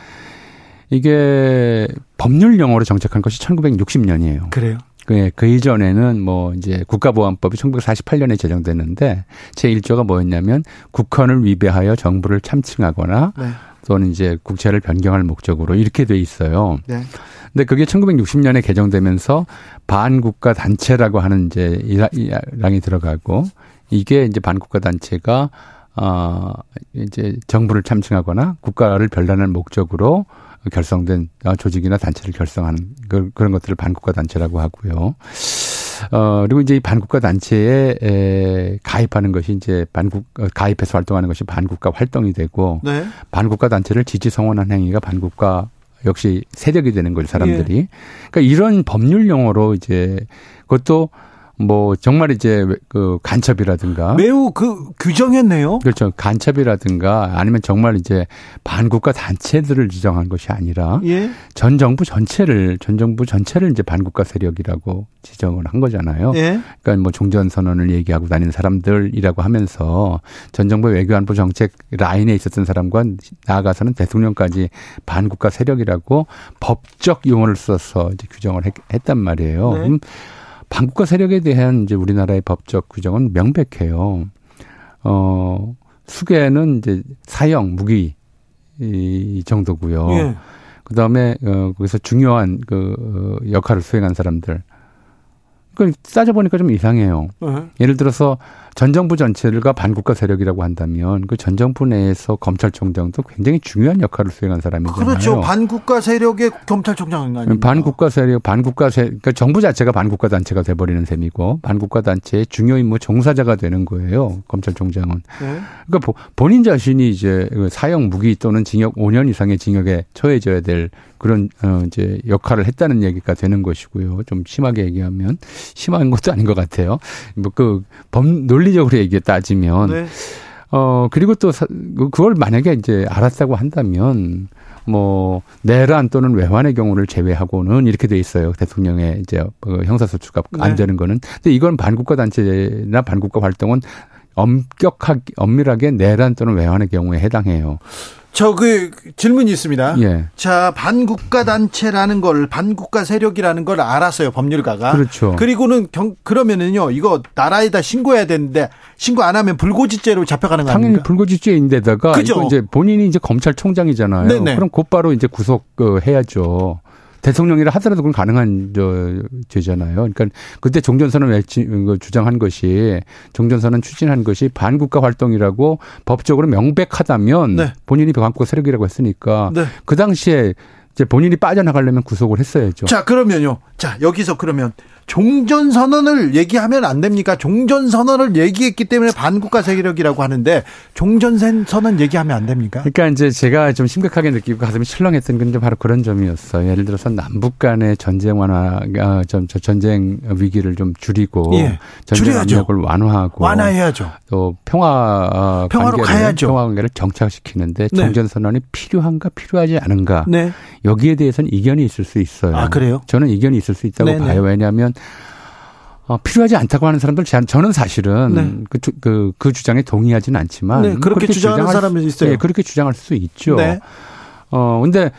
이게 법률 용어로 정착한 것이 1960년이에요. 그래요? 그, 그 이전에는 뭐 이제 국가보안법이 1948년에 제정됐는데 제1조가 뭐였냐면 국헌을 위배하여 정부를 참칭하거나 네. 또는 이제 국채를 변경할 목적으로 이렇게 돼 있어요. 네. 근데 그게 1960년에 개정되면서 반국가 단체라고 하는 이제 이랑이 들어가고 이게 이제 반국가 단체가 어 이제 정부를 참칭하거나 국가를 별난할 목적으로 결성된 조직이나 단체를 결성하는 그, 그런 것들을 반국가 단체라고 하고요. 어, 그리고 이제 이 반국가 단체에 에, 가입하는 것이 이제 반국, 어, 가입해서 활동하는 것이 반국가 활동이 되고 네. 반국가 단체를 지지 성원한 행위가 반국가 역시 세력이 되는 거죠, 사람들이. 예. 그러니까 이런 법률 용어로 이제 그것도 뭐 정말 이제 그 간첩이라든가 매우 그 규정했네요. 그렇죠. 간첩이라든가 아니면 정말 이제 반국가 단체들을 지정한 것이 아니라 예. 전 정부 전체를 전 정부 전체를 이제 반국가 세력이라고 지정을 한 거잖아요. 예. 그러니까 뭐 종전 선언을 얘기하고 다니는 사람들이라고 하면서 전 정부 외교안보 정책 라인에 있었던 사람과 나아가서는 대통령까지 반국가 세력이라고 법적 용어를 써서 이제 규정을 했, 단 말이에요. 네. 음, 반국가 세력에 대한 이제 우리나라의 법적 규정은 명백해요. 어, 수계는 이제 사형, 무기 이 정도고요. 예. 그 다음에 어, 거기서 중요한 그 어, 역할을 수행한 사람들. 그 따져보니까 좀 이상해요. 네. 예를 들어서 전 정부 전체가 반국가 세력이라고 한다면 그 전 정부 내에서 검찰총장도 굉장히 중요한 역할을 수행한 사람이잖아요. 그렇죠. 반국가 세력의 검찰총장 아닙니까? 반국가 세력, 반국가 세, 그러니까 정부 자체가 반국가 단체가 돼버리는 셈이고 반국가 단체의 중요 임무 종사자가 되는 거예요. 검찰총장은. 네. 그러니까 본인 자신이 이제 그 사형 무기 또는 징역 5년 이상의 징역에 처해져야 될 그런 어 이제 역할을 했다는 얘기가 되는 것이고요. 좀 심하게 얘기하면 심한 것도 아닌 것 같아요. 뭐그법 논리적으로 얘기 따지면 네. 어 그리고 또 그, 그걸 만약에 이제 알았다고 한다면 뭐 내란 또는 외환의 경우를 제외하고는 이렇게 돼 있어요. 대통령의 이제 그 형사소추가 네. 안 되는 거는. 근데 이건 반국가 단체나 반국가 활동은 엄격하게 엄밀하게 내란 또는 외환의 경우에 해당해요. 저 그 질문이 있습니다. 예. 자 반국가 단체라는 걸 반국가 세력이라는 걸 알았어요 법률가가. 그렇죠. 그리고는 경, 그러면은요 이거 나라에다 신고해야 되는데 신고 안 하면 불고지죄로 잡혀가는 거 당연히 불고지죄인데다가 그죠? 이제 본인이 이제 검찰총장이잖아요. 네네. 그럼 곧바로 이제 구속 그 해야죠. 대통령이라 하더라도 그건 가능한 저 죄잖아요. 그러니까 그때 종전선언 외치 그 주장한 것이 종전선언 추진한 것이 반국가 활동이라고 법적으로 명백하다면 네. 본인이 반국가 세력이라고 했으니까 네. 그 당시에 이제 본인이 빠져나가려면 구속을 했어야죠. 자, 그러면요. 자, 여기서 그러면 종전 선언을 얘기하면 안 됩니까? 종전 선언을 얘기했기 때문에 반국가 세력이라고 하는데 종전 선언 얘기하면 안 됩니까? 그러니까 이제 제가 좀 심각하게 느끼고 가슴이 철렁했던 건 바로 그런 점이었어요. 예를 들어서 남북 간의 전쟁 완화, 아, 좀 전쟁 위기를 좀 줄이고 예, 전쟁 압력을 완화하고 완화해야죠. 또 평화 어, 평화로 관계를, 가야죠. 평화 관계를 정착시키는데 네. 종전 선언이 필요한가 필요하지 않은가 네. 여기에 대해서는 이견이 있을 수 있어요. 아 그래요? 저는 이견이 있을 수 있다고 네네. 봐요. 왜냐하면 어, 필요하지 않다고 하는 사람들 저는 사실은 네. 그, 그, 그 주장에 동의하지는 않지만 네, 그렇게, 그렇게 주장하는 사람이 있어요. 네, 그렇게 주장할 수 있죠. 네. 어 근데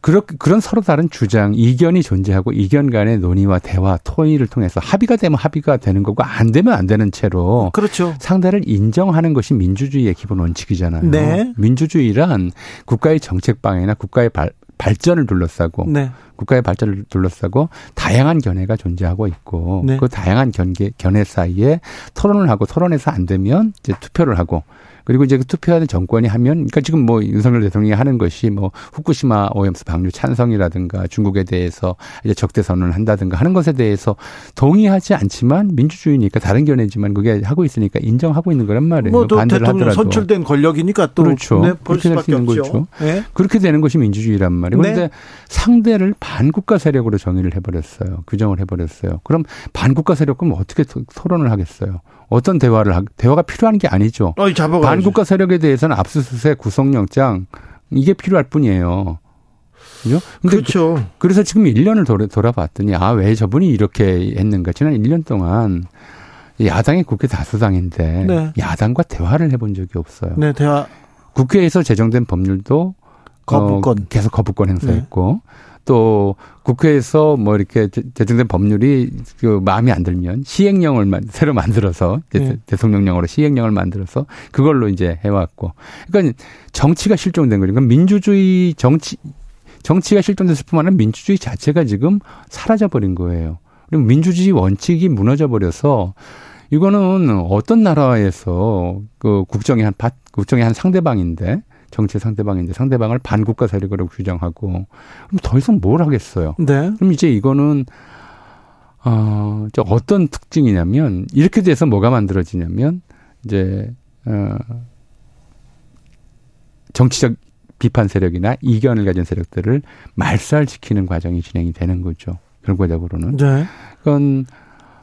그렇 그런 서로 다른 주장, 이견이 존재하고 이견 간의 논의와 대화, 토의를 통해서 합의가 되면 합의가 되는 거고 안 되면 안 되는 채로 그렇죠. 상대를 인정하는 것이 민주주의의 기본 원칙이잖아요. 네. 민주주의란 국가의 정책 방향이나 국가의 발, 발전을 둘러싸고 네. 국가의 발전을 둘러싸고 다양한 견해가 존재하고 있고 네. 그 다양한 견해, 견해 사이에 토론을 하고 토론해서 안 되면 이제 투표를 하고 그리고 이제 그 투표하는 정권이 하면, 그러니까 지금 뭐 윤석열 대통령이 하는 것이 뭐 후쿠시마 오염수 방류 찬성이라든가 중국에 대해서 이제 적대 선언을 한다든가 하는 것에 대해서 동의하지 않지만 민주주의니까 다른 견해지만 그게 하고 있으니까 인정하고 있는 거란 말이에요. 뭐 반대를 하더라도 선출된 권력이니까 또 그렇죠. 네, 그렇게 될 수 있는 없죠. 거죠. 네. 그렇게 되는 것이 민주주의란 말이에요. 그런데 네. 상대를 반국가 세력으로 정의를 해버렸어요. 규정을 해버렸어요. 그럼 반국가 세력은 어떻게 토론을 하겠어요? 어떤 대화를 하, 대화가 필요한 게 아니죠. 어이, 반국가 세력에 대해서는 압수수색 구속영장 이게 필요할 뿐이에요. 그죠? 근데 그렇죠. 그, 래서 지금 1년을 돌아, 돌아봤더니 아, 왜 저분이 이렇게 했는가. 지난 1년 동안 야당이 국회 다수당인데 네. 야당과 대화를 해본 적이 없어요. 네, 대화. 국회에서 제정된 법률도 거부권 어, 계속 거부권 행사했고 네. 또 국회에서 뭐 이렇게 제정된 법률이 그 마음에 안 들면 시행령을 만, 새로 만들어서 네. 대통령령으로 시행령을 만들어서 그걸로 이제 해왔고 그러니까 정치가 실종된 거니까 민주주의 정치 정치가 실종됐을 뿐만 아니라 민주주의 자체가 지금 사라져 버린 거예요. 그리고 민주주의 원칙이 무너져 버려서 이거는 어떤 나라에서 그 국정의 한 파, 국정의 한 상대방인데 정치 상대방인데 상대방을 반국가 세력으로 규정하고 그럼 더 이상 뭘 하겠어요. 네. 그럼 이제 이거는 어, 저 어떤 특징이냐면 이렇게 돼서 뭐가 만들어지냐면 이제 어 정치적 비판 세력이나 이견을 가진 세력들을 말살시키는 과정이 진행이 되는 거죠. 결과적으로는. 네. 그건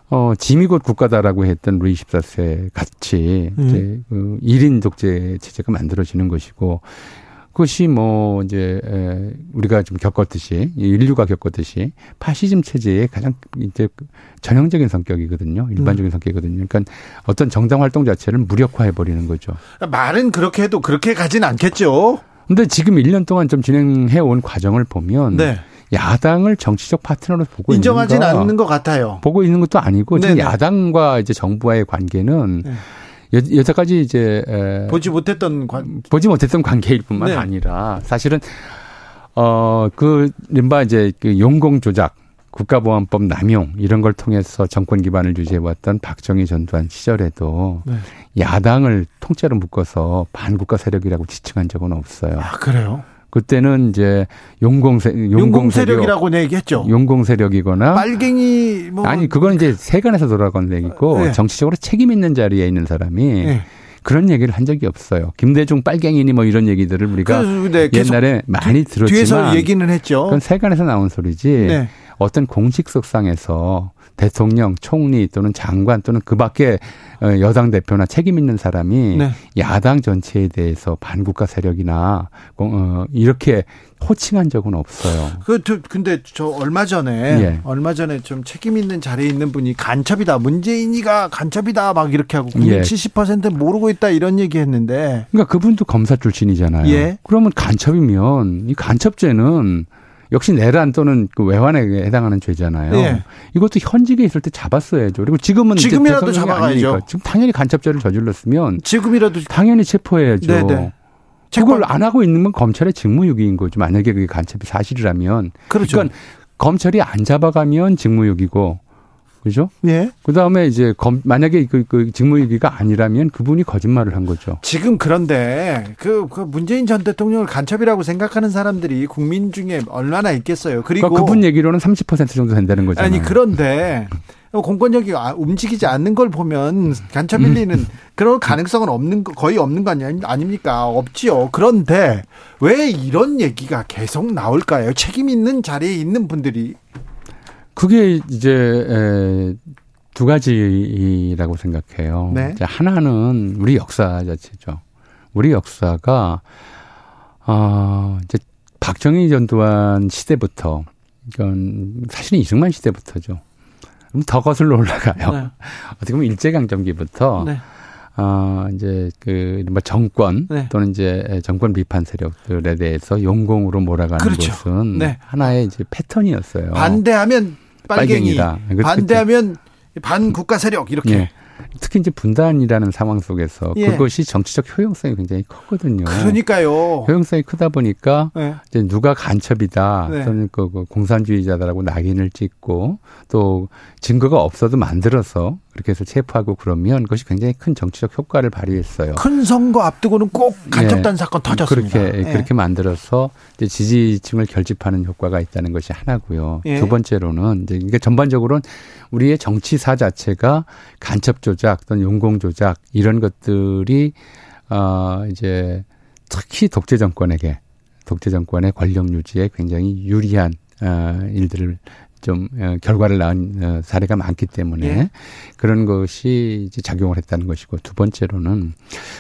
어 짐이 곧 국가다라고 했던 루이 14세 같이 음. 이제 그 1인 독재 체제가 만들어지는 것이고 그것이 뭐 이제 에 우리가 좀 겪었듯이 인류가 겪었듯이 파시즘 체제의 가장 이제 전형적인 성격이거든요. 일반적인 음. 성격이거든요. 그러니까 어떤 정당 활동 자체를 무력화해 버리는 거죠. 말은 그렇게 해도 그렇게 가진 않겠죠. 근데 지금 1년 동안 좀 진행해 온 과정을 보면 네. 야당을 정치적 파트너로 보고 인정하진 않는 것 같아요. 보고 있는 것도 아니고 지금 야당과 이제 정부와의 관계는 네. 여, 여태까지 이제 에, 보지 못했던 관 보지 못했던 관계일 뿐만 네. 아니라 사실은 어그 림바 이제 그 용공 조작 국가보안법 남용 이런 걸 통해서 정권 기반을 유지해왔던 박정희 전두환 시절에도 네. 야당을 통째로 묶어서 반국가 세력이라고 지칭한 적은 없어요. 아 그래요? 그때는 이제 용공세 용공 세력이라고 얘기했죠. 용공 세력이거나 빨갱이 뭐 아니 그건 이제 세간에서 돌아간 얘기고 네. 정치적으로 책임 있는 자리에 있는 사람이 네. 그런 얘기를 한 적이 없어요. 김대중 빨갱이니 뭐 이런 얘기들을 우리가 네, 옛날에 많이 들었지만 뒤에서 얘기는 했죠. 그건 세간에서 나온 소리지. 네. 어떤 공식 석상에서 대통령, 총리 또는 장관 또는 그 밖에 어, 여당 대표나 책임 있는 사람이 네. 야당 전체에 대해서 반국가 세력이나 어, 이렇게 호칭한 적은 없어요. 그, 근데 저 얼마 전에, 예. 얼마 전에 좀 책임 있는 자리에 있는 분이 간첩이다. 문재인이가 간첩이다. 막 이렇게 하고 예. 70% 모르고 있다. 이런 얘기 했는데. 그러니까 그분도 검사 출신이잖아요. 예. 그러면 간첩이면 이 간첩죄는 역시 내란 또는 그 외환에 해당하는 죄잖아요. 네. 이것도 현직에 있을 때 잡았어야죠. 그리고 지금은 지금이라도 잡아가야죠. 아니니까. 지금 당연히 간첩죄를 저질렀으면 지금이라도 당연히 체포해야죠. 네네. 네. 그걸 안 하고 있는 건 검찰의 직무유기인 거죠. 만약에 그게 간첩이 사실이라면. 그렇죠. 그러니까 검찰이 안 잡아가면 직무유기고 그죠? 예. 그 다음에 이제 검, 만약에 그, 그 직무유기가 아니라면 그분이 거짓말을 한 거죠. 지금 그런데 그, 그 문재인 전 대통령을 간첩이라고 생각하는 사람들이 국민 중에 얼마나 있겠어요. 그리고 그러니까 그분 얘기로는 30% 정도 된다는 거잖아요. 아니 그런데 공권력이 아, 움직이지 않는 걸 보면 간첩 일리는 음. 그런 가능성은 없는 거의 없는 거 아니, 아닙니까? 없지요. 그런데 왜 이런 얘기가 계속 나올까요? 책임 있는 자리에 있는 분들이 그게 이제 에, 두 가지라고 생각해요. 네. 이제 하나는 우리 역사 자체죠. 우리 역사가 어, 이제 박정희 전두환 시대부터 이건 사실은 이승만 시대부터죠. 그럼 더 거슬러 올라가요. 네. 어떻게 보면 일제강점기부터 네. 어, 이제 그, 뭐 정권 네. 또는 이제 정권 비판 세력들에 대해서 용공으로 몰아가는 그렇죠. 것은 네. 하나의 이제 패턴이었어요. 반대하면 빨갱이, 빨갱이 다. 반대하면 반국가 세력 이렇게. 예. 특히 이제 분단이라는 상황 속에서 예. 그것이 정치적 효용성이 굉장히 크거든요. 그러니까요. 효용성이 크다 보니까 네. 이제 누가 간첩이다 네. 또는 그, 그 공산주의자다라고 낙인을 찍고 또 증거가 없어도 만들어서 그렇게 해서 체포하고 그러면 그것이 굉장히 큰 정치적 효과를 발휘했어요. 큰 선거 앞두고는 꼭 간첩단 예. 사건 터졌습니다. 그렇게 예. 그렇게 만들어서 이제 지지층을 결집하는 효과가 있다는 것이 하나고요. 예. 두 번째로는 이제 이게 전반적으로는 우리의 정치사 자체가 간첩 조작 또는 용공 조작 이런 것들이 어 이제 특히 독재 정권에게 독재 정권의 권력 유지에 굉장히 유리한 어 일들을 좀 어, 결과를 낳은 어, 사례가 많기 때문에 예. 그런 것이 이제 작용을 했다는 것이고 두 번째로는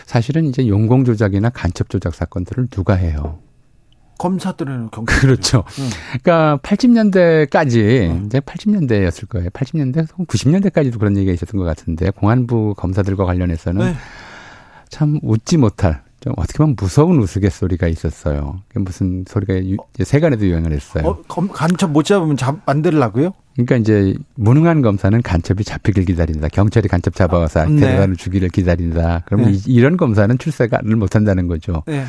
사실은 이제 용공 조작이나 간첩 조작 사건들을 누가 해요? 검사들은 경찰 그렇죠. 응. 그러니까 80년대까지 응. 이제 80년대였을 거예요. 80년대, 90년대까지도 그런 얘기가 있었던 것 같은데 공안부 검사들과 관련해서는 네. 참 웃지 못할 좀 어떻게 보면 무서운 우스갯소리가 있었어요. 무슨 소리가 유, 세간에도 유행을 했어요. 어, 간첩 못 잡으면 잡, 만들라고요? 그러니까 이제 무능한 검사는 간첩이 잡히길 기다린다. 경찰이 간첩 잡아와서 아, 네. 주기를 기다린다. 그러면 네. 이, 런 검사는 출세를 못한다는 거죠. 네.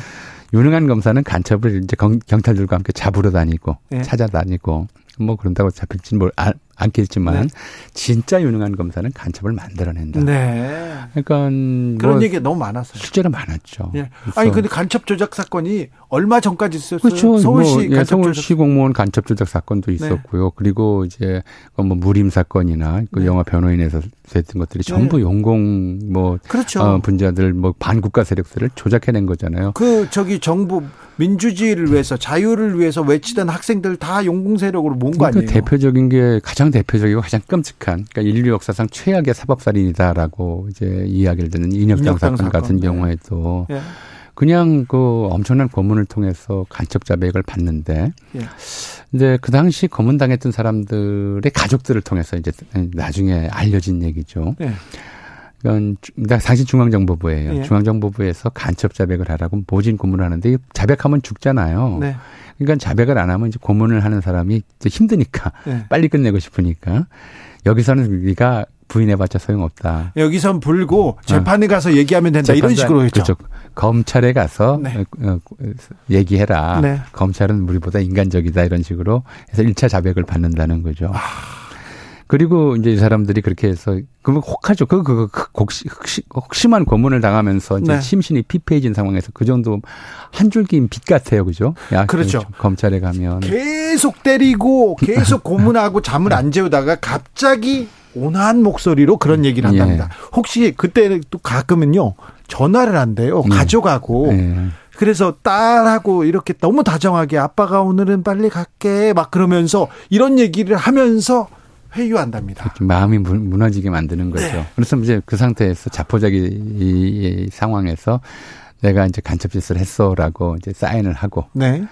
유능한 검사는 간첩을 이제 경 찰들과 함께 잡으러 다니고 네. 찾아다니고 뭐 그런다고 잡힐지는 뭘 아, 않겠지만 네. 진짜 유능한 검사는 간첩을 만들어낸다. 네. 그러니까 뭐 그런 얘기가 너무 많았어요. 실제로 많았죠. 예. 아니 근데 간첩 조작 사건이 얼마 전까지 있었어요. 그렇죠. 서울시 뭐, 예, 서울시. 공무원 간첩 조작 사건도 네. 있었고요. 네. 그리고 이제 뭐 무림 사건이나 그 네. 영화 변호인에서 했던 것들이 네. 전부 용공 뭐 그렇죠. 어, 분자들 뭐 반국가 세력들을 조작해낸 거잖아요. 그 저기 정부 민주주의를 위해서 자유를 위해서 외치던 학생들 다 용공 세력으로 모은 거 그러니까 아니에요? 대표적인 게 가장 대표적이고 가장 끔찍한 그러니까 인류 역사상 최악의 사법살인이다라고 이제 이야기를 듣는 인혁당, 사건, 사건, 같은 네. 경우에도 네. 그냥 그 엄청난 고문을 통해서 간첩 자백을 받는데 예. 근데 그 당시 고문 당했던 사람들의 가족들을 통해서 이제 나중에 알려진 얘기죠. 예. 이건 당시 중앙정보부예요. 예. 중앙정보부에서 간첩 자백을 하라고 모진 고문을 하는데 자백하면 죽잖아요. 네. 그러니까 자백을 안 하면 이제 고문을 하는 사람이 이제 힘드니까 네. 빨리 끝내고 싶으니까 여기서는 네가 부인해봤자 소용없다. 여기선 불고 어. 재판에 어. 가서 얘기하면 된다 이런 식으로 했죠. 그렇죠. 검찰에 가서 네. 어, 어, 얘기해라. 네. 검찰은 우리보다 인간적이다 이런 식으로 해서 1차 자백을 받는다는 거죠. 아. 그리고 이제 이 사람들이 그렇게 해서 그러면 혹하죠. 그, 그, 그, 혹시, 혹시, 혹심한 고문을 당하면서 이제 네. 심신이 피폐해진 상황에서 그 정도 한 줄기 빛 같아요. 그죠? 야, 그렇죠. 검찰에 가면. 계속 때리고 계속 고문하고 잠을 안 재우다가 갑자기 온화한 목소리로 그런 얘기를 한답니다. 예. 혹시 그때 또 가끔은요 전화를 한대요. 음. 가져가고. 예. 그래서 딸하고 이렇게 너무 다정하게 아빠가 오늘은 빨리 갈게 막 그러면서 이런 얘기를 하면서 회유한답니다. 마음이 무너지게 만드는 거죠. 네. 그래서 이제 그 상태에서 자포자기 이 상황에서 내가 이제 간첩 짓을 했어라고 이제 사인을 하고. 네.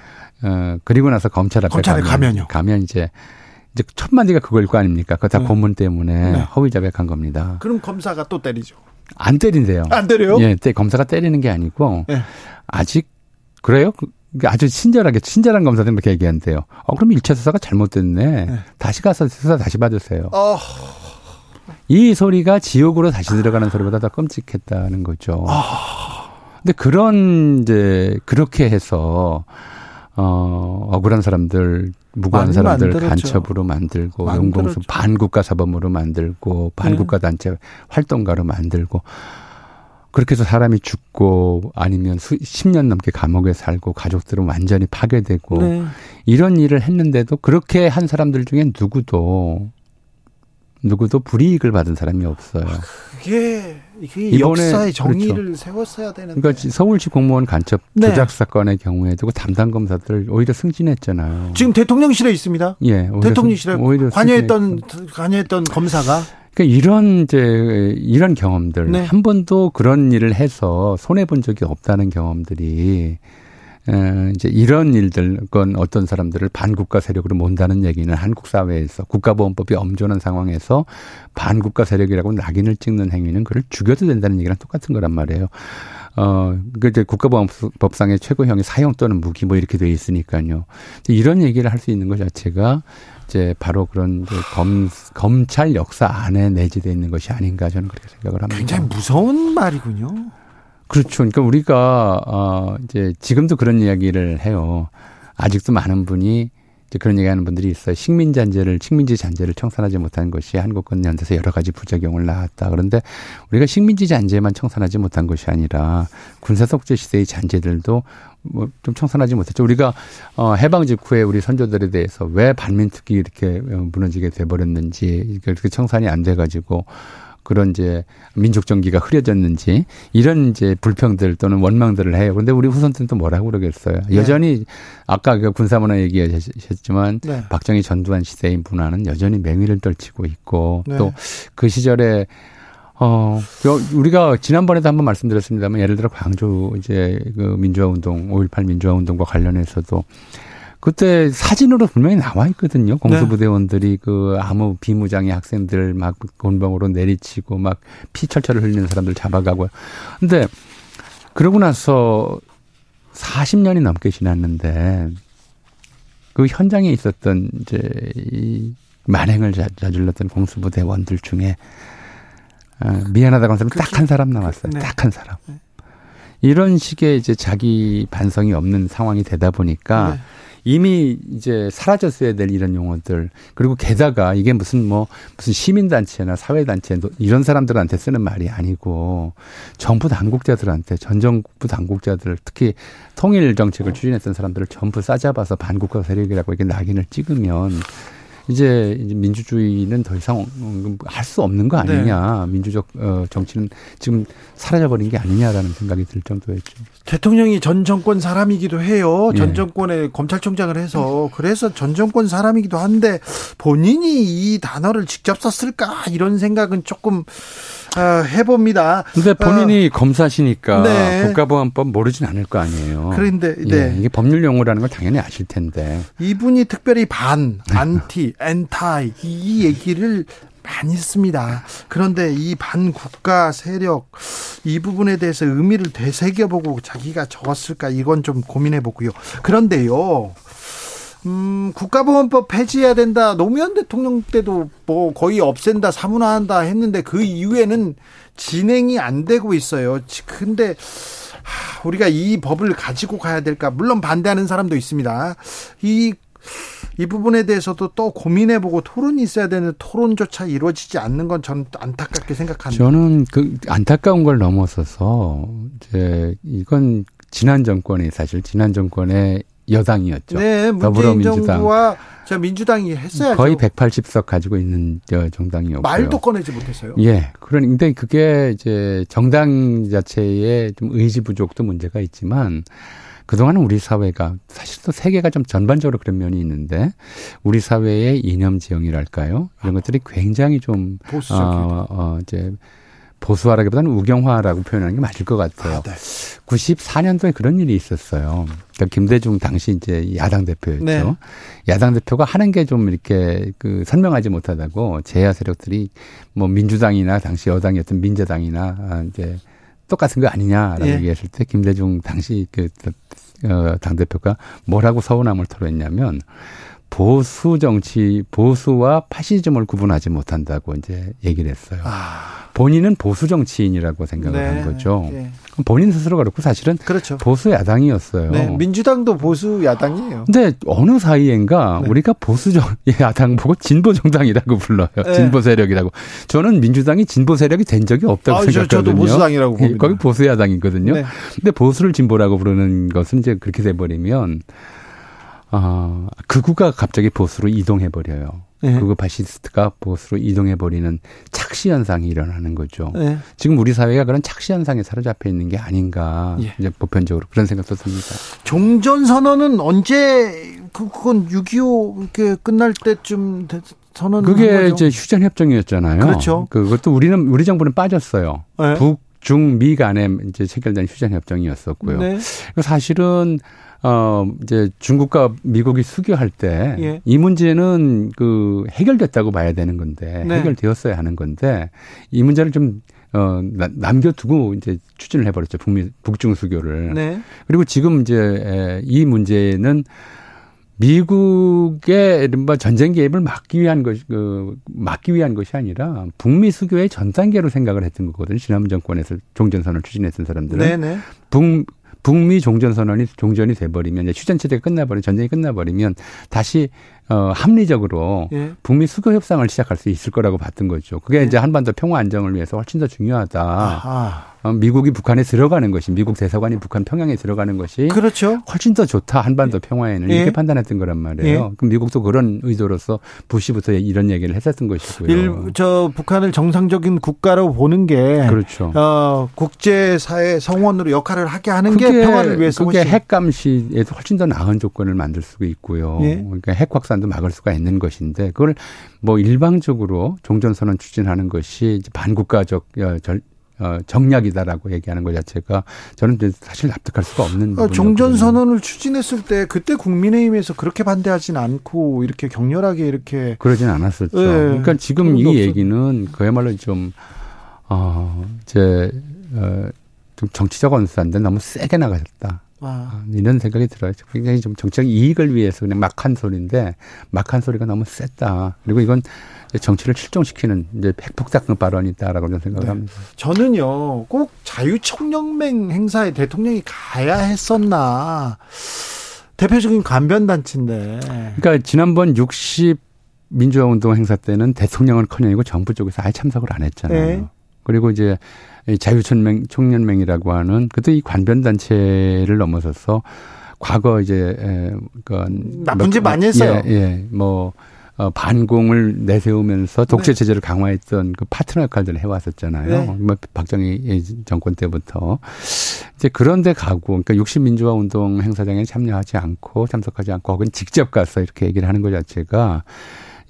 어 그리고 나서 검찰 앞에 검찰에 가면, 가면요. 가면 이제 이제 첫 마디가 그걸 거 아닙니까? 그거 다 네. 고문 때문에 네. 허위 자백한 겁니다. 그럼 검사가 또 때리죠. 안 때린대요. 안 때려요? 예, 검사가 때리는 게 아니고 네. 아직 그래요? 그, 아주 친절하게 친절한 검사들 그렇게 얘기한대요. 어 그럼 1차 수사가 잘못됐네. 네. 다시 가서 수사 다시 받으세요. 어... 이 소리가 지옥으로 다시 들어가는 소리보다 더 끔찍했다는 거죠. 어... 근데 그런 이제 그렇게 해서 어 억울한 사람들 무고한 사람들 만들었죠. 간첩으로 만들고 용공수 반국가 사범으로 만들고 반국가 네. 단체 활동가로 만들고 그렇게 해서 사람이 죽고 아니면 수, 10년 넘게 감옥에 살고 가족들은 완전히 파괴되고 네. 이런 일을 했는데도 그렇게 한 사람들 중에 누구도 누구도 불이익을 받은 사람이 없어요. 그게 이게 역사의 정의를 그렇죠. 세웠어야 되는데. 그러니까 서울시 공무원 간첩 네. 조작 사건의 경우에도 그 담당 검사들 오히려 승진했잖아요. 지금 대통령실에 있습니다. 예, 대통령실에 오히려 관여했던 관여했던 검사가 그러니까 이런 이제 이런 경험들 네. 한 번도 그런 일을 해서 손해 본 적이 없다는 경험들이 에, 이제 이런 일들, 건 어떤 사람들을 반국가 세력으로 몬다는 얘기는 한국 사회에서 국가보안법이 엄존한 상황에서 반국가 세력이라고 낙인을 찍는 행위는 그를 죽여도 된다는 얘기랑 똑같은 거란 말이에요. 어, 그 이제 국가보안법상의 최고형이 사형 또는 무기 뭐 이렇게 돼 있으니까요. 이런 얘기를 할 수 있는 것 자체가 이제 바로 그런 검, 검찰 역사 안에 내재되어 있는 것이 아닌가 저는 그렇게 생각을 합니다. 굉장히 무서운 말이군요. 그렇죠. 그러니까 우리가 어 이제 지금도 그런 이야기를 해요. 아직도 많은 분이 이제 그런 얘기하는 분들이 있어요. 식민 잔재를 식민지 잔재를 청산하지 못한 것이 한국권 연대에서 여러 가지 부작용을 낳았다. 그런데 우리가 식민지 잔재만 청산하지 못한 것이 아니라 군사 독재 시대의 잔재들도 뭐 좀 청산하지 못했죠. 우리가 어 해방 직후에 우리 선조들에 대해서 왜 반민특위 이렇게 무너지게 돼 버렸는지 그렇게 청산이 안 돼 가지고 그런 이제 민족 정기가 흐려졌는지 이런 이제 불평들 또는 원망들을 해요. 그런데 우리 후손들은 또 뭐라고 그러겠어요. 네. 여전히 아까 그 군사문화 얘기하셨지만 네. 박정희 전두환 시대의 문화는 여전히 맹위를 떨치고 있고 네. 또그 시절에 어, 우리가 지난번에도 한번 말씀드렸습니다만 예를 들어 광주 이제 그 민주화 운동, 5.18 민주화 운동과 관련해서도 그때 사진으로 분명히 나와 있거든요. 공수부대원들이 네. 그 아무 비무장의 학생들 막 곤봉으로 내리치고 막 피 철철 흘리는 사람들 잡아가고. 근데 그러고 나서 40년이 넘게 지났는데 그 현장에 있었던 이제 이 만행을 저질렀던 공수부대원들 중에 아, 미안하다고 하는 사람 그 딱한 사람 남았어요. 네. 딱한 사람. 네. 이런 식의 이제 자기 반성이 없는 상황이 되다 보니까 네. 이미 이제 사라졌어야 될 이런 용어들 그리고 게다가 이게 무슨 뭐 무슨 시민단체나 사회단체 이런 사람들한테 쓰는 말이 아니고 정부 당국자들한테 전 정부 당국자들 특히 통일 정책을 추진했던 사람들을 전부 싸잡아서 반국가 세력이라고 이렇게 낙인을 찍으면 이제 민주주의는 더 이상 할 수 없는 거 아니냐. 네. 민주적 어, 정치는 지금 사라져버린 게 아니냐라는 생각이 들 정도였죠. 대통령이 전 정권 사람이기도 해요. 전 예. 정권의 검찰총장을 해서 그래서 전 정권 사람이기도 한데 본인이 이 단어를 직접 썼을까 이런 생각은 조금 아, 해봅니다. 근데 본인이 어. 검사시니까 네. 국가보안법 모르진 않을 거 아니에요. 그런데 예, 네. 예, 이게 법률 용어라는 걸 당연히 아실 텐데. 이분이 특별히 반, 안티, 엔타이 이 얘기를 많이 씁니다. 그런데 이 반국가 세력 이 부분에 대해서 의미를 되새겨보고 자기가 적었을까 이건 좀 고민해보고요. 그런데요. 음, 국가보안법 폐지해야 된다. 노무현 대통령 때도 뭐 거의 없앤다, 사문화한다 했는데 그 이후에는 진행이 안 되고 있어요. 근데 우리가 이 법을 가지고 가야 될까? 물론 반대하는 사람도 있습니다. 이, 이 부분에 대해서도 또 고민해보고 토론이 있어야 되는 토론조차 이루어지지 않는 건 저는 안타깝게 생각합니다. 저는 그 안타까운 걸 넘어서서 이제 이건 지난 정권이 사실 지난 정권의 여당이었죠. 네, 더불어민주당. 저 민주당이 했어요. 거의 180석 가지고 있는 정당이었고요. 말도 꺼내지 못했어요. 예. 그런데 그게 이제 정당 자체의 좀 의지 부족도 문제가 있지만 그동안은 우리 사회가 사실 또 세계가 좀 전반적으로 그런 면이 있는데 우리 사회의 이념 지형이랄까요? 이런 것들이 굉장히 좀 보수적 어, 어, 이제 보수화라기보다는 우경화라고 표현하는 게 맞을 것 같아요. 아, 네. 94년도에 그런 일이 있었어요. 그러니까 김대중 당시 이제 야당 대표였죠. 네. 야당 대표가 하는 게 좀 이렇게 그 설명하지 못하다고 제야 세력들이 뭐 민주당이나 당시 여당이었던 민주당이나 아, 이제 똑같은 거 아니냐라고 예. 얘기했을 때 김대중 당시 그 어, 당 대표가 뭐라고 서운함을 토로했냐면 보수 정치 보수와 파시즘을 구분하지 못한다고 이제 얘기를 했어요. 아. 본인은 보수 정치인이라고 생각을 네. 한 거죠. 네. 본인 스스로가 그렇고 사실은 그렇죠. 보수 야당이었어요. 네. 민주당도 보수 야당이에요. 근데 어느 사이엔가 네. 우리가 보수 정 야당 보고 진보 정당이라고 불러요. 네. 진보 세력이라고. 저는 민주당이 진보 세력이 된 적이 없다고 아, 생각하거든요. 저도 보수당이라고 봅니다. 거기 보수 야당이거든요. 네. 근데 보수를 진보라고 부르는 것은 이제 그렇게 돼 버리면 아, 극우가 갑자기 보수로 이동해 버려요. 네. 그리고 바시스트가 보수로 이동해 버리는 착시 현상이 일어나는 거죠. 네. 지금 우리 사회가 그런 착시 현상에 사로잡혀 있는 게 아닌가 예. 이제 보편적으로 그런 생각도 듭니다. 종전 선언은 언제 그, 그건 6.25 이렇게 끝날 때쯤 선언 그게 이제 휴전 협정이었잖아요. 그렇죠. 그것도 우리는 우리 정부는 빠졌어요. 네. 북, 중, 미 간에 이제 체결된 휴전 협정이었었고요. 네. 사실은 어, 이제 중국과 미국이 수교할 때이 예. 문제는 그 해결됐다고 봐야 되는 건데 네. 해결되었어야 하는 건데 이 문제를 좀 어, 남겨두고 이제 추진을 해버렸죠. 북미, 북중 수교를. 네. 그리고 지금 이제 이 문제는 미국의 이른바 전쟁 개입을 막기 위한 것, 그, 막기 위한 것이 아니라 북미 수교의 전 단계로 생각을 했던 거거든요. 지난번 정권에서 종전선을 추진했던 사람들은. 네네. 북, 북미 종전 선언이 종전이 돼버리면 휴전 체제가 끝나버리면 전쟁이 끝나버리면 다시 어, 합리적으로 예. 북미 수교 협상을 시작할 수 있을 거라고 봤던 거죠. 그게 예. 이제 한반도 평화 안정을 위해서 훨씬 더 중요하다. 아하. 어, 미국이 북한에 들어가는 것이 미국 대사관이 북한 평양에 들어가는 것이 그렇죠. 훨씬 더 좋다 한반도 평화에는 예. 이렇게 판단했던 거란 말이에요. 예. 그럼 미국도 그런 의도로서 부시부터 이런 얘기를 했었던 것이고요. 일, 저 북한을 정상적인 국가로 보는 게 그렇죠. 어, 국제사회 성원으로 역할을 하게 하는 게 평화를 위해서 그게 핵 감시에도 훨씬 더 나은 조건을 만들 수가 있고요. 예. 그러니까 핵 확산 도 막을 수가 있는 것인데 그걸 뭐 일방적으로 종전선언 추진하는 것이 반국가적 어, 절, 어, 정략이다라고 얘기하는 것 자체가 저는 사실 납득할 수가 없는 어, 종전 선언을 추진했을 때 그때 국민의힘에서 그렇게 반대하진 않고 이렇게 격렬하게 이렇게 그러진 않았었죠. 네. 그러니까 지금 이 없었... 얘기는 그야말로 좀 어, 이제 어, 좀 정치적 언사인데 너무 세게 나가셨다. 아. 이런 생각이 들어요. 굉장히 좀 정치적 이익을 위해서 그냥 막한 소리인데 막한 소리가 너무 셌다. 그리고 이건 정치를 실종시키는 이제 핵폭삭 발언이다라고 저는 생각을 네. 합니다. 저는요, 꼭 자유총연맹 행사에 대통령이 가야 했었나. 대표적인 관변 단체인데. 그러니까 지난번 60 민주화 운동 행사 때는 대통령은 커녕이고 정부 쪽에서 아예 참석을 안 했잖아요. 네. 그리고 이제 자유촌명 총연맹이라고 하는 그것도 이 관변 단체를 넘어서서 과거 이제 그 나쁜 짓 많이 했어요. 예, 예. 뭐 어, 반공을 내세우면서 독재 네. 체제를 강화했던 그 파트너 역할들을 해왔었잖아요. 네. 뭐 박정희 정권 때부터 이제 그런데 가고 그러니까 60 민주화 운동 행사장에 참여하지 않고 참석하지 않고 혹은 직접 가서 이렇게 얘기를 하는 것 자체가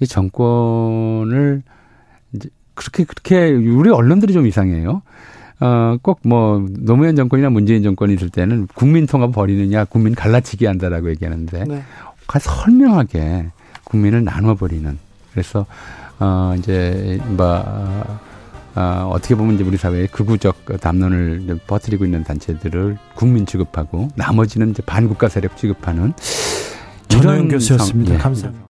이 정권을 이제 그렇게 그렇게 우리 언론들이 좀 이상해요. 어, 꼭 뭐, 노무현 정권이나 문재인 정권이 있을 때는 국민 통합 벌이느냐, 국민 갈라치기 한다라고 얘기하는데, 네. 설명하게 국민을 나눠 버리는. 그래서, 어, 이제, 뭐, 어, 어떻게 보면 이제 우리 사회의 극우적 담론을 퍼뜨리고 있는 단체들을 국민 취급하고, 나머지는 이제 반국가 세력 취급하는. 전호영 교수였습니다. 예. 감사합니다.